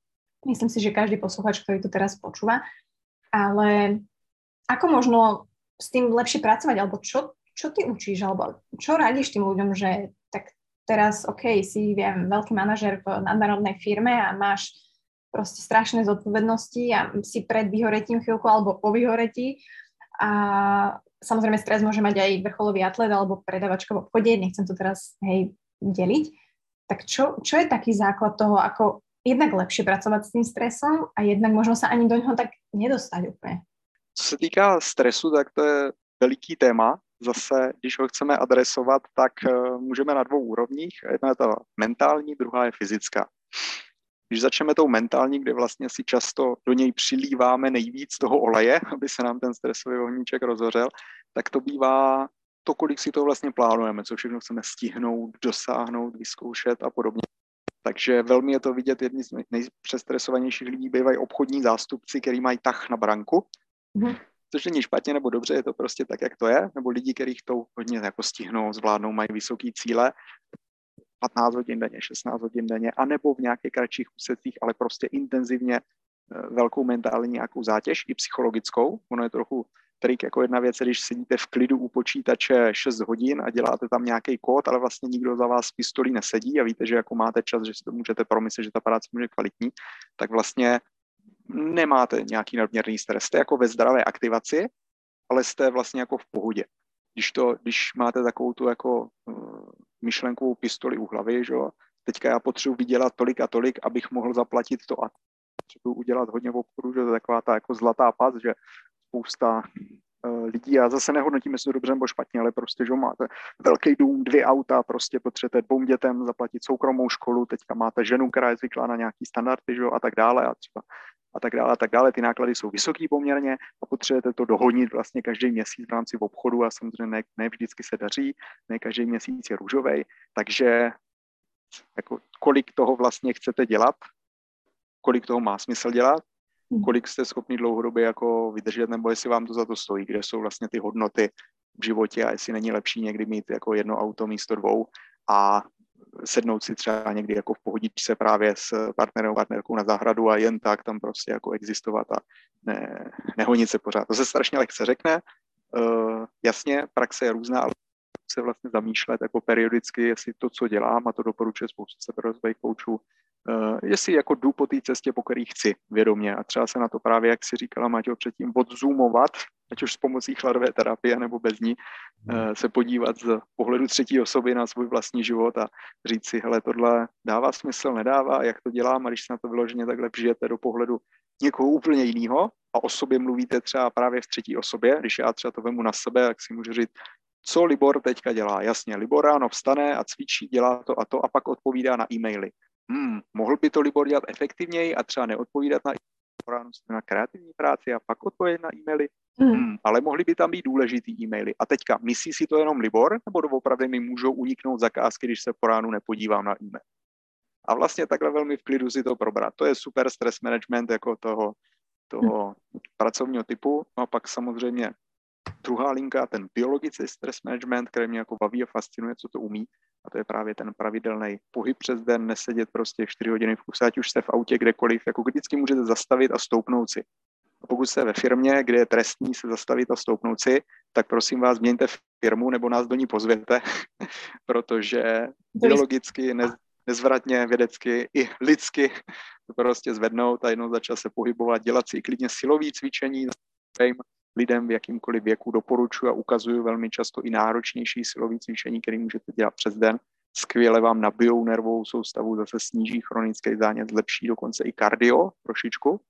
myslím si, že každý posluchač, ktorý to teraz počúva, ale ako možno s tým lepšie pracovať, alebo čo, čo ty učíš, alebo čo radíš tým ľuďom, že tak teraz, OK, si, viem, veľký manažer v nadnárodnej firme a máš proste strašné zodpovednosti a si pred vyhoretím chvíľku alebo po vyhoretí. A samozrejme stres môže mať aj vrcholový atlet alebo predavačka v obchode, nechcem to teraz, hej, deliť. Tak čo, čo je taký základ toho, ako jednak lepšie pracovat s tím stresem a jednak možno se ani do něho tak nedostat úplně? Co se týká stresu, tak to je veliký téma. Zase, když ho chceme adresovat, tak uh, můžeme na dvou úrovních. Jedna je ta mentální, druhá je fyzická. Když začneme tou mentální, kde vlastně si často do něj přilíváme nejvíc toho oleje, aby se nám ten stresový ohníček rozhořel, tak to bývá to, kolik si to vlastně plánujeme, co všechno chceme stihnout, dosáhnout, vyzkoušet a podobně. Takže velmi je to vidět, jedni z nejpřestresovanějších lidí bývají obchodní zástupci, který mají tah na branku, mm-hmm. což není špatně nebo dobře, je to prostě tak, jak to je, nebo lidi, kterých to hodně jako stihnou, zvládnou, mají vysoké cíle, 15 hodin denně, 16 hodin denně, anebo v nějakých kratších úsecích, ale prostě intenzivně eh, velkou mentální nějakou zátěž, i psychologickou. Ono je trochu trik jako jedna věc, když sedíte v klidu u počítače 6 hodin a děláte tam nějaký kód, ale vlastně nikdo za vás pistolí nesedí a víte, že jako máte čas, že si to můžete promyslet, že ta práce může kvalitní, tak vlastně nemáte nějaký nadměrný stres. Jste jako ve zdravé aktivaci, ale jste vlastně jako v pohodě. Když, to, když máte takovou tu jako uh, myšlenkovou pistoli u hlavy, že jo, teďka já potřebuji vydělat tolik a tolik, abych mohl zaplatit to a potřebuji udělat hodně obchodu, že to je taková ta jako zlatá pas, že spousta uh, lidí, já zase nehodnotím, jestli to dobře nebo špatně, ale prostě, že máte velký dům, dvě auta, prostě potřebujete dvou dětem zaplatit soukromou školu, teďka máte ženu, která je zvyklá na nějaký standardy, že a tak dále a třeba a tak dále a tak dále. Ty náklady jsou vysoký poměrně a potřebujete to dohodnit vlastně každý měsíc v rámci obchodu a samozřejmě ne, ne vždycky se daří, ne každý měsíc je růžový, takže jako kolik toho vlastně chcete dělat, kolik toho má smysl dělat. Kolik jste schopni dlouhodobě jako vydržet, nebo jestli vám to za to stojí, kde jsou vlastně ty hodnoty v životě a jestli není lepší někdy mít jako jedno auto místo dvou a sednout si třeba někdy jako v pohodičce právě s partnerem, partnerkou na zahradu a jen tak tam prostě jako existovat a ne, nehonit se pořád. To se strašně lehce řekne. Uh, jasně, praxe je různá, ale se vlastně zamýšlet jako periodicky, jestli to, co dělám, a to doporučuje spoustu seberozvojových koučů, jestli jako jdu po té cestě, po které chci vědomě a třeba se na to právě, jak si říkala Maťo předtím, odzoomovat ať už s pomocí chladové terapie nebo bez ní, hmm. eh, se podívat z pohledu třetí osoby na svůj vlastní život a říct si, hele, tohle dává smysl, nedává, jak to dělám, a když se na to vyloženě takhle přijete do pohledu někoho úplně jiného a o sobě mluvíte třeba právě v třetí osobě, když já třeba to vemu na sebe, tak si můžu říct, co Libor teďka dělá. Jasně, Libor ráno vstane a cvičí, dělá to a to a pak odpovídá na e-maily. Hmm, mohl by to Libor dělat efektivněji a třeba neodpovídat na na kreativní práci a pak odpovědět na e-maily. Hmm. Hmm, ale mohly by tam být důležitý e-maily. A teďka, myslí si to jenom Libor, nebo opravdu mi můžou uniknout zakázky, když se po ránu nepodívám na e-mail? A vlastně takhle velmi v klidu si to probrat. To je super stress management jako toho, toho hmm. pracovního typu. No a pak samozřejmě druhá linka, ten biologický stress management, který mě jako baví a fascinuje, co to umí. A to je právě ten pravidelný pohyb přes den, nesedět prostě 4 hodiny v kuse, ať už jste v autě kdekoliv, jako vždycky můžete zastavit a stoupnout si. A pokud jste ve firmě, kde je trestní se zastavit a stoupnout si, tak prosím vás, měňte firmu nebo nás do ní pozvěte, protože biologicky, nez, nezvratně, vědecky i lidsky to prostě zvednout a jednou začal se pohybovat, dělat si i klidně silový cvičení, lidem v jakýmkoliv věku doporučuji a ukazuju velmi často i náročnější silový cvičení, který můžete dělat přes den. Skvěle vám nabijou nervovou soustavu, zase sníží chronický zánět, zlepší dokonce i kardio trošičku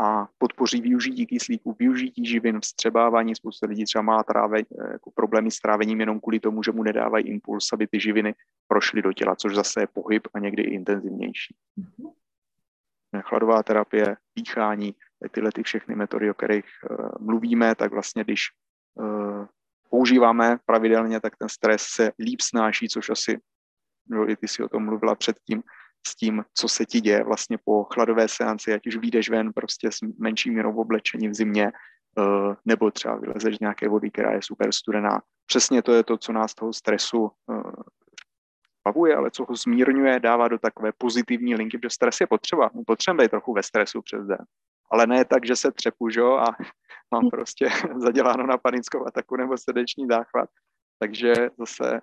a podpoří využití kyslíku, využití živin, vstřebávání. Spousta lidí třeba má tráve, eh, jako problémy s trávením jenom kvůli tomu, že mu nedávají impuls, aby ty živiny prošly do těla, což zase je pohyb a někdy i intenzivnější. Chladová terapie, dýchání, tyhle ty všechny metody, o kterých uh, mluvíme, tak vlastně když uh, používáme pravidelně, tak ten stres se líp snáší, což asi, no, i ty si o tom mluvila předtím, s tím, co se ti děje vlastně po chladové seanci, ať už vyjdeš ven prostě s menší měrou oblečení v zimě, uh, nebo třeba vylezeš z nějaké vody, která je super studená. Přesně to je to, co nás toho stresu bavuje, ale co ho zmírňuje, dává do takové pozitivní linky, protože stres je potřeba. My potřebujeme být trochu ve stresu přes den. Ale ne tak, že se třepu, že? a mám prostě zaděláno na panickou ataku nebo srdeční záchvat. Takže zase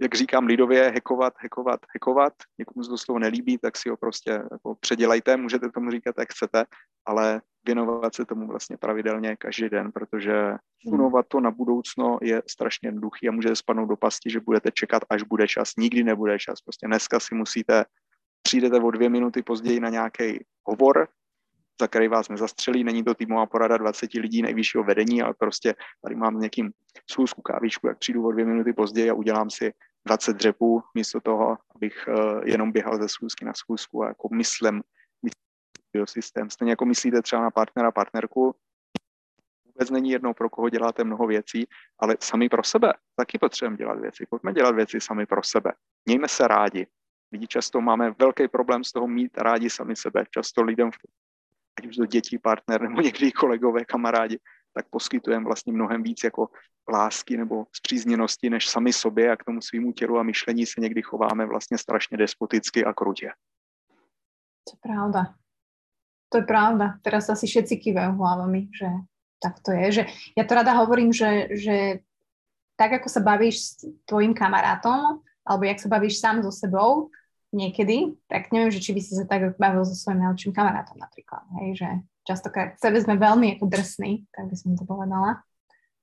jak říkám lidově, hekovat, hekovat, hekovat. Někomu se to slovo nelíbí, tak si ho prostě jako předělejte, můžete tomu říkat, jak chcete, ale věnovat se tomu vlastně pravidelně každý den, protože sunovat to na budoucno je strašně jednoduchý a můžete spadnout do pasti, že budete čekat, až bude čas. Nikdy nebude čas. Prostě dneska si musíte, přijdete o dvě minuty později na nějaký hovor, za který vás nezastřelí, není to týmová porada 20 lidí nejvyššího vedení, ale prostě tady mám někým schůzku kávičku, jak přijdu o dvě minuty později a udělám si 20 dřepů, místo toho, abych uh, jenom běhal ze schůzky na schůzku a jako myslím, myslím systém. Stejně jako myslíte třeba na partnera, partnerku, vůbec není jedno, pro koho děláte mnoho věcí, ale sami pro sebe taky potřebujeme dělat věci. Pojďme dělat věci sami pro sebe. Mějme se rádi. Lidi často máme velký problém z toho mít rádi sami sebe. Často lidem, ať už to děti, partner nebo někdy kolegové, kamarádi, tak poskytujeme vlastně mnohem víc jako lásky nebo zpřízněnosti než sami sobě a k tomu svýmu tělu a myšlení se někdy chováme vlastně strašně despoticky a krutě. To je pravda. To je pravda. Teraz asi všetci kývajú hlavami, že tak to je. Že ja to rada hovorím, že, že tak ako sa bavíš s tvojim kamarátom, alebo jak sa bavíš sám so sebou niekedy, tak neviem, že či by si sa tak bavil so svojím najlepším kamarátom napríklad. Hej, že častokrát k sebe sme veľmi ako drsní, tak by som to povedala,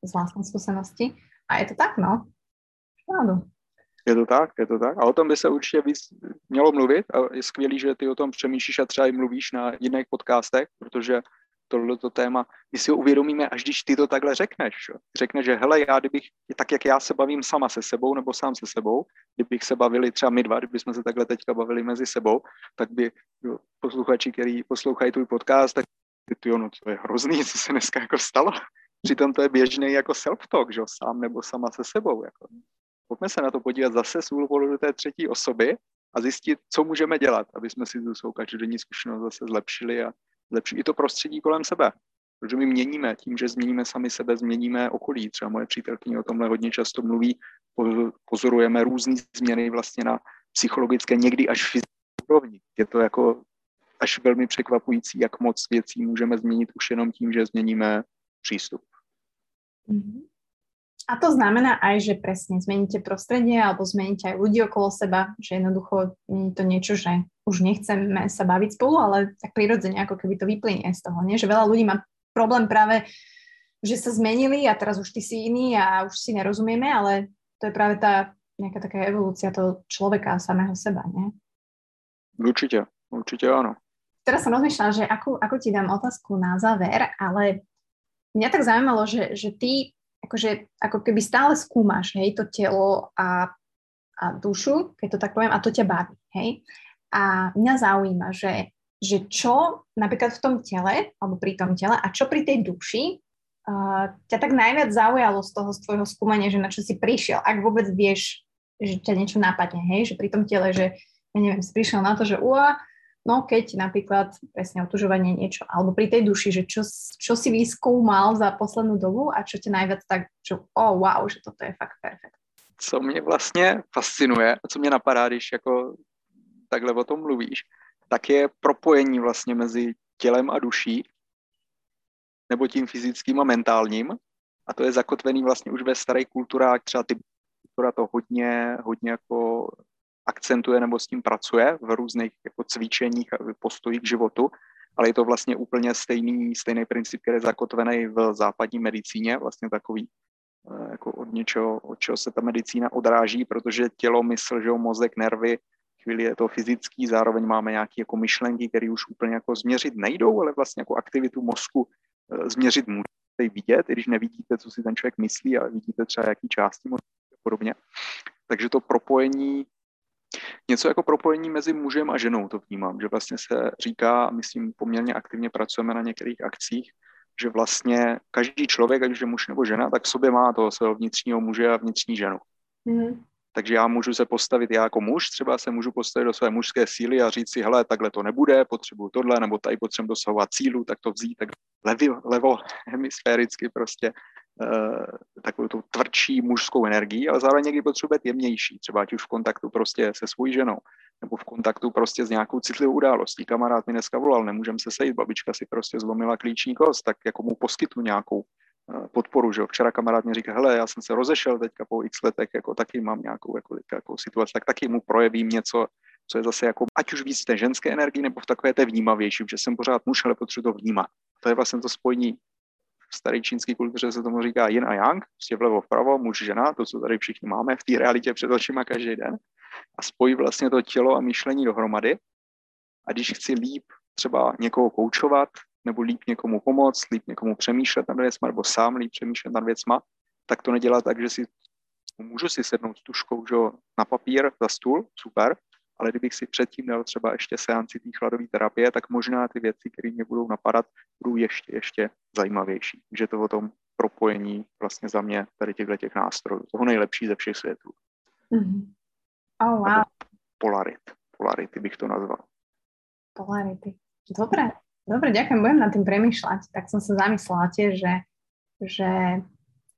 z vlastnej skúsenosti. A je to tak, no. Pravdu. Je to tak, je to tak. A o tom by se určitě víc mělo mluvit a je skvělý, že ty o tom přemýšlíš a třeba i mluvíš na jiných podcastech, protože tohleto téma, my si ho uvědomíme, až když ty to takhle řekneš. Jo. Řekneš, že hele, já kdybych, tak jak já se bavím sama se sebou nebo sám se sebou, kdybych se bavili třeba my dva, kdybychom se takhle teďka bavili mezi sebou, tak by jo, posluchači, který poslouchají tvůj podcast, tak ty, no to je hrozný, co se dneska jako stalo. Přitom to je běžný jako self-talk, že sám nebo sama se sebou. Jako. Pojďme se na to podívat zase z úhlu té třetí osoby a zjistit, co můžeme dělat, aby jsme si tu svou každodenní zkušenost zase zlepšili a zlepšit i to prostředí kolem sebe. Protože my měníme, tím, že změníme sami sebe, změníme okolí. Třeba moje přítelkyně o tomhle hodně často mluví, pozorujeme různé změny vlastně na psychologické, někdy až fyzické úrovni. Je to jako až velmi překvapující, jak moc věcí můžeme změnit už jenom tím, že změníme přístup. Mm-hmm. A to znamená aj, že presne zmeníte prostredie alebo zmeníte aj ľudí okolo seba, že jednoducho nie je to niečo, že už nechceme sa baviť spolu, ale tak prirodzene ako keby to vyplynie z toho, nie? že veľa ľudí má problém práve, že sa zmenili a teraz už ty si iný a už si nerozumieme, ale to je práve tá nejaká taká evolúcia toho človeka a samého seba, nie? Určite, určite áno. Teraz som rozmýšľala, že ako, ako ti dám otázku na záver, ale mňa tak zaujímalo, že, že ty akože, ako keby stále skúmaš, hej, to telo a, a dušu, keď to tak poviem, a to ťa baví, hej. A mňa zaujíma, že, že čo napríklad v tom tele, alebo pri tom tele, a čo pri tej duši uh, ťa tak najviac zaujalo z toho z tvojho skúmania, že na čo si prišiel, ak vôbec vieš, že ťa niečo napadne, hej, že pri tom tele, že ja neviem, si prišiel na to, že ua, No keď napríklad presne otužovanie niečo, alebo pri tej duši, že čo, čo si vyskoumal za poslednú dobu a čo tě najviac tak, že oh wow, že toto je fakt perfekt. Co mě vlastně fascinuje a co mě napadá, když jako takhle o tom mluvíš, tak je propojení vlastně mezi tělem a duší, nebo tím fyzickým a mentálním. A to je zakotvený vlastně už ve staré kulturách, třeba ty kultura to hodně, hodně jako akcentuje nebo s tím pracuje v různých jako cvičeních a postojích k životu, ale je to vlastně úplně stejný, stejný princip, který je zakotvený v západní medicíně, vlastně takový eh, jako od něčeho, od čeho se ta medicína odráží, protože tělo, mysl, že mozek, nervy, chvíli je to fyzický, zároveň máme nějaké jako myšlenky, které už úplně jako změřit nejdou, ale vlastně jako aktivitu mozku eh, změřit můžete vidět, i když nevidíte, co si ten člověk myslí, ale vidíte třeba jaký části mozku a podobně. Takže to propojení Něco jako propojení mezi mužem a ženou to vnímám, že vlastně se říká, myslím, poměrně aktivně pracujeme na některých akcích, že vlastně každý člověk, ať už je muž nebo žena, tak v sobě má toho svého vnitřního muže a vnitřní ženu. Mm. Takže já můžu se postavit, já jako muž třeba se můžu postavit do své mužské síly a říct si, hele, takhle to nebude, potřebuju tohle, nebo tady potřebuji dosahovat cílu, tak to vzít tak levo, levo hemisféricky prostě takovou tu tvrdší mužskou energii, ale zároveň někdy potřebuje jemnější, třeba ať už v kontaktu prostě se svojí ženou, nebo v kontaktu prostě s nějakou citlivou událostí. Kamarád mi dneska volal, nemůžeme se sejít, babička si prostě zlomila klíční kost, tak jako mu poskytnu nějakou uh, podporu, že. Včera kamarád mi říká, hele, já jsem se rozešel teďka po x letech, jako taky mám nějakou jako, jako situaci, tak taky mu projevím něco, co je zase jako, ať už víc v té ženské energii, nebo v takové té vnímavější, že jsem pořád muž, ale potřebuji to vnímat. To je vlastně to spojení v staré čínské kultuře se tomu říká yin a yang, prostě vlevo vpravo, muž, žena, to, co tady všichni máme v té realitě před očima každý den a spojí vlastně to tělo a myšlení dohromady. A když chci líp třeba někoho koučovat, nebo líp někomu pomoct, líp někomu přemýšlet nad věcma, nebo sám líp přemýšlet nad věcma, tak to nedělá tak, že si můžu si sednout s tuškou že, na papír za stůl, super, ale kdybych si předtím dal třeba ještě seanci té chladové terapie, tak možná ty věci, které mě budou napadat, budou ještě, ještě zajímavější. Že to o tom propojení vlastně za mě tady těchto těch nástrojů. Toho nejlepší ze všech světů. Mm-hmm. Oh, wow. polarit. Polarity bych to nazval. Polarity. Dobre, dobre, ďakujem, budem nad tým premýšľať. Tak som sa zamyslela tiež, že, že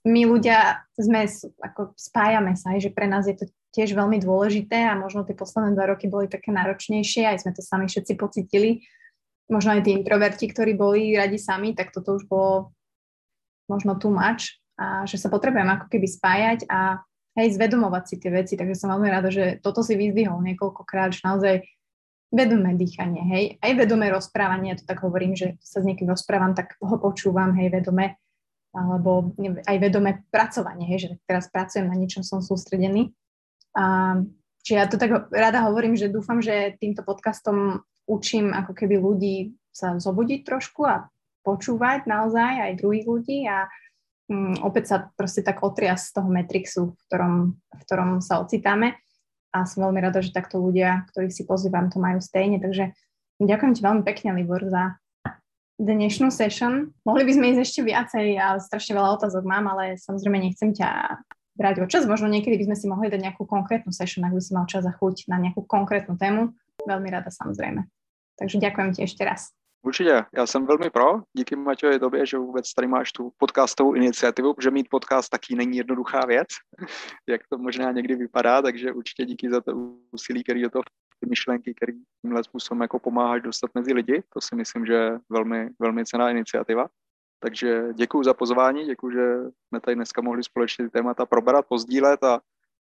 my ľudia sme, ako spájame sa, že pre nás je to tiež veľmi dôležité a možno tie posledné dva roky boli také náročnejšie, aj sme to sami všetci pocitili. Možno aj tí introverti, ktorí boli radi sami, tak toto už bolo možno too much a že sa potrebujem ako keby spájať a hej, zvedomovať si tie veci, takže som veľmi rada, že toto si vyzdvihol niekoľkokrát, že naozaj vedomé dýchanie, hej, aj vedomé rozprávanie, ja to tak hovorím, že sa s niekým rozprávam, tak ho počúvam, hej, vedome, alebo aj vedomé pracovanie, hej, že teraz pracujem na niečom, som sústredený. A, čiže ja to tak rada hovorím, že dúfam, že týmto podcastom učím ako keby ľudí sa zobudiť trošku a počúvať naozaj aj druhých ľudí a um, opäť sa proste tak otriasť z toho Matrixu, v ktorom, v ktorom sa ocitáme. A som veľmi rada, že takto ľudia, ktorých si pozývam, to majú stejne. Takže ďakujem ti veľmi pekne, Libor, za dnešnú session. Mohli by sme ísť ešte viacej a strašne veľa otázok mám, ale samozrejme nechcem ťa brať o čas. Možno niekedy by sme si mohli dať nejakú konkrétnu session, ak by si mal čas a chuť na nejakú konkrétnu tému. Veľmi rada samozrejme. Takže ďakujem ti ešte raz. Určitě, já jsem velmi pro. Díky Maťovi tobě, že vůbec tady máš tu podcastovou iniciativu, protože mít podcast taky není jednoduchá věc, jak to možná někdy vypadá, takže určitě díky za to úsilí, který do toho ty myšlenky, který tímhle způsobem jako pomáháš dostat mezi lidi. To si myslím, že je velmi, velmi cená iniciativa. Takže děkuji za pozvání, děkuji, že jsme tady dneska mohli společně ty témata probrat, pozdílet a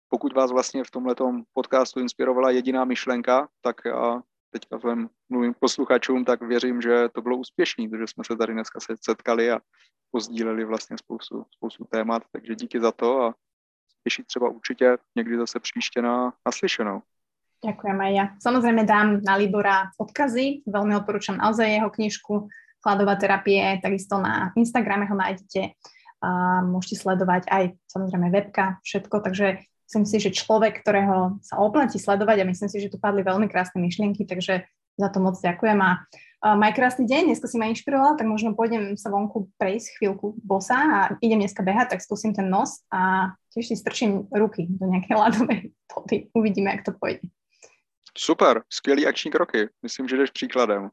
pokud vás vlastně v tomto podcastu inspirovala jediná myšlenka, tak já teďka vzhledem mluvím posluchačům, tak věřím, že to bylo úspěšný, protože jsme se tady dneska setkali a pozdíleli vlastně spoustu, spoustu témat, takže díky za to a těší třeba určitě někdy zase příště na naslyšenou. Ďakujem aj ja. Samozrejme dám na Libora odkazy, veľmi odporúčam naozaj jeho knižku Chladová terapie, takisto na Instagrame ho nájdete. A môžete sledovať aj samozrejme webka, všetko, takže Myslím si, že človek, ktorého sa oplatí sledovať a myslím si, že tu padli veľmi krásne myšlienky, takže za to moc ďakujem a maj krásny deň, dneska si ma inšpiroval, tak možno pôjdem sa vonku prejsť chvíľku bosa a idem dneska behať, tak skúsim ten nos a tiež si strčím ruky do nejakej ľadovej vody. Uvidíme, jak to pôjde. Super, skvělý akční kroky. Myslím, že jdeš příkladem.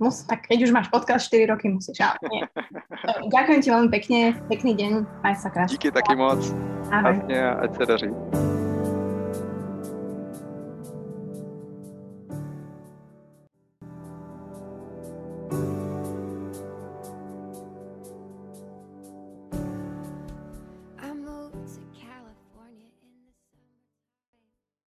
Mus, tak keď už máš podcast 4 roky, musíš, ale nie. Ďakujem ti veľmi pekne, pekný deň, maj sa krásne. Díky taky moc. Ahoj. Ať se daří.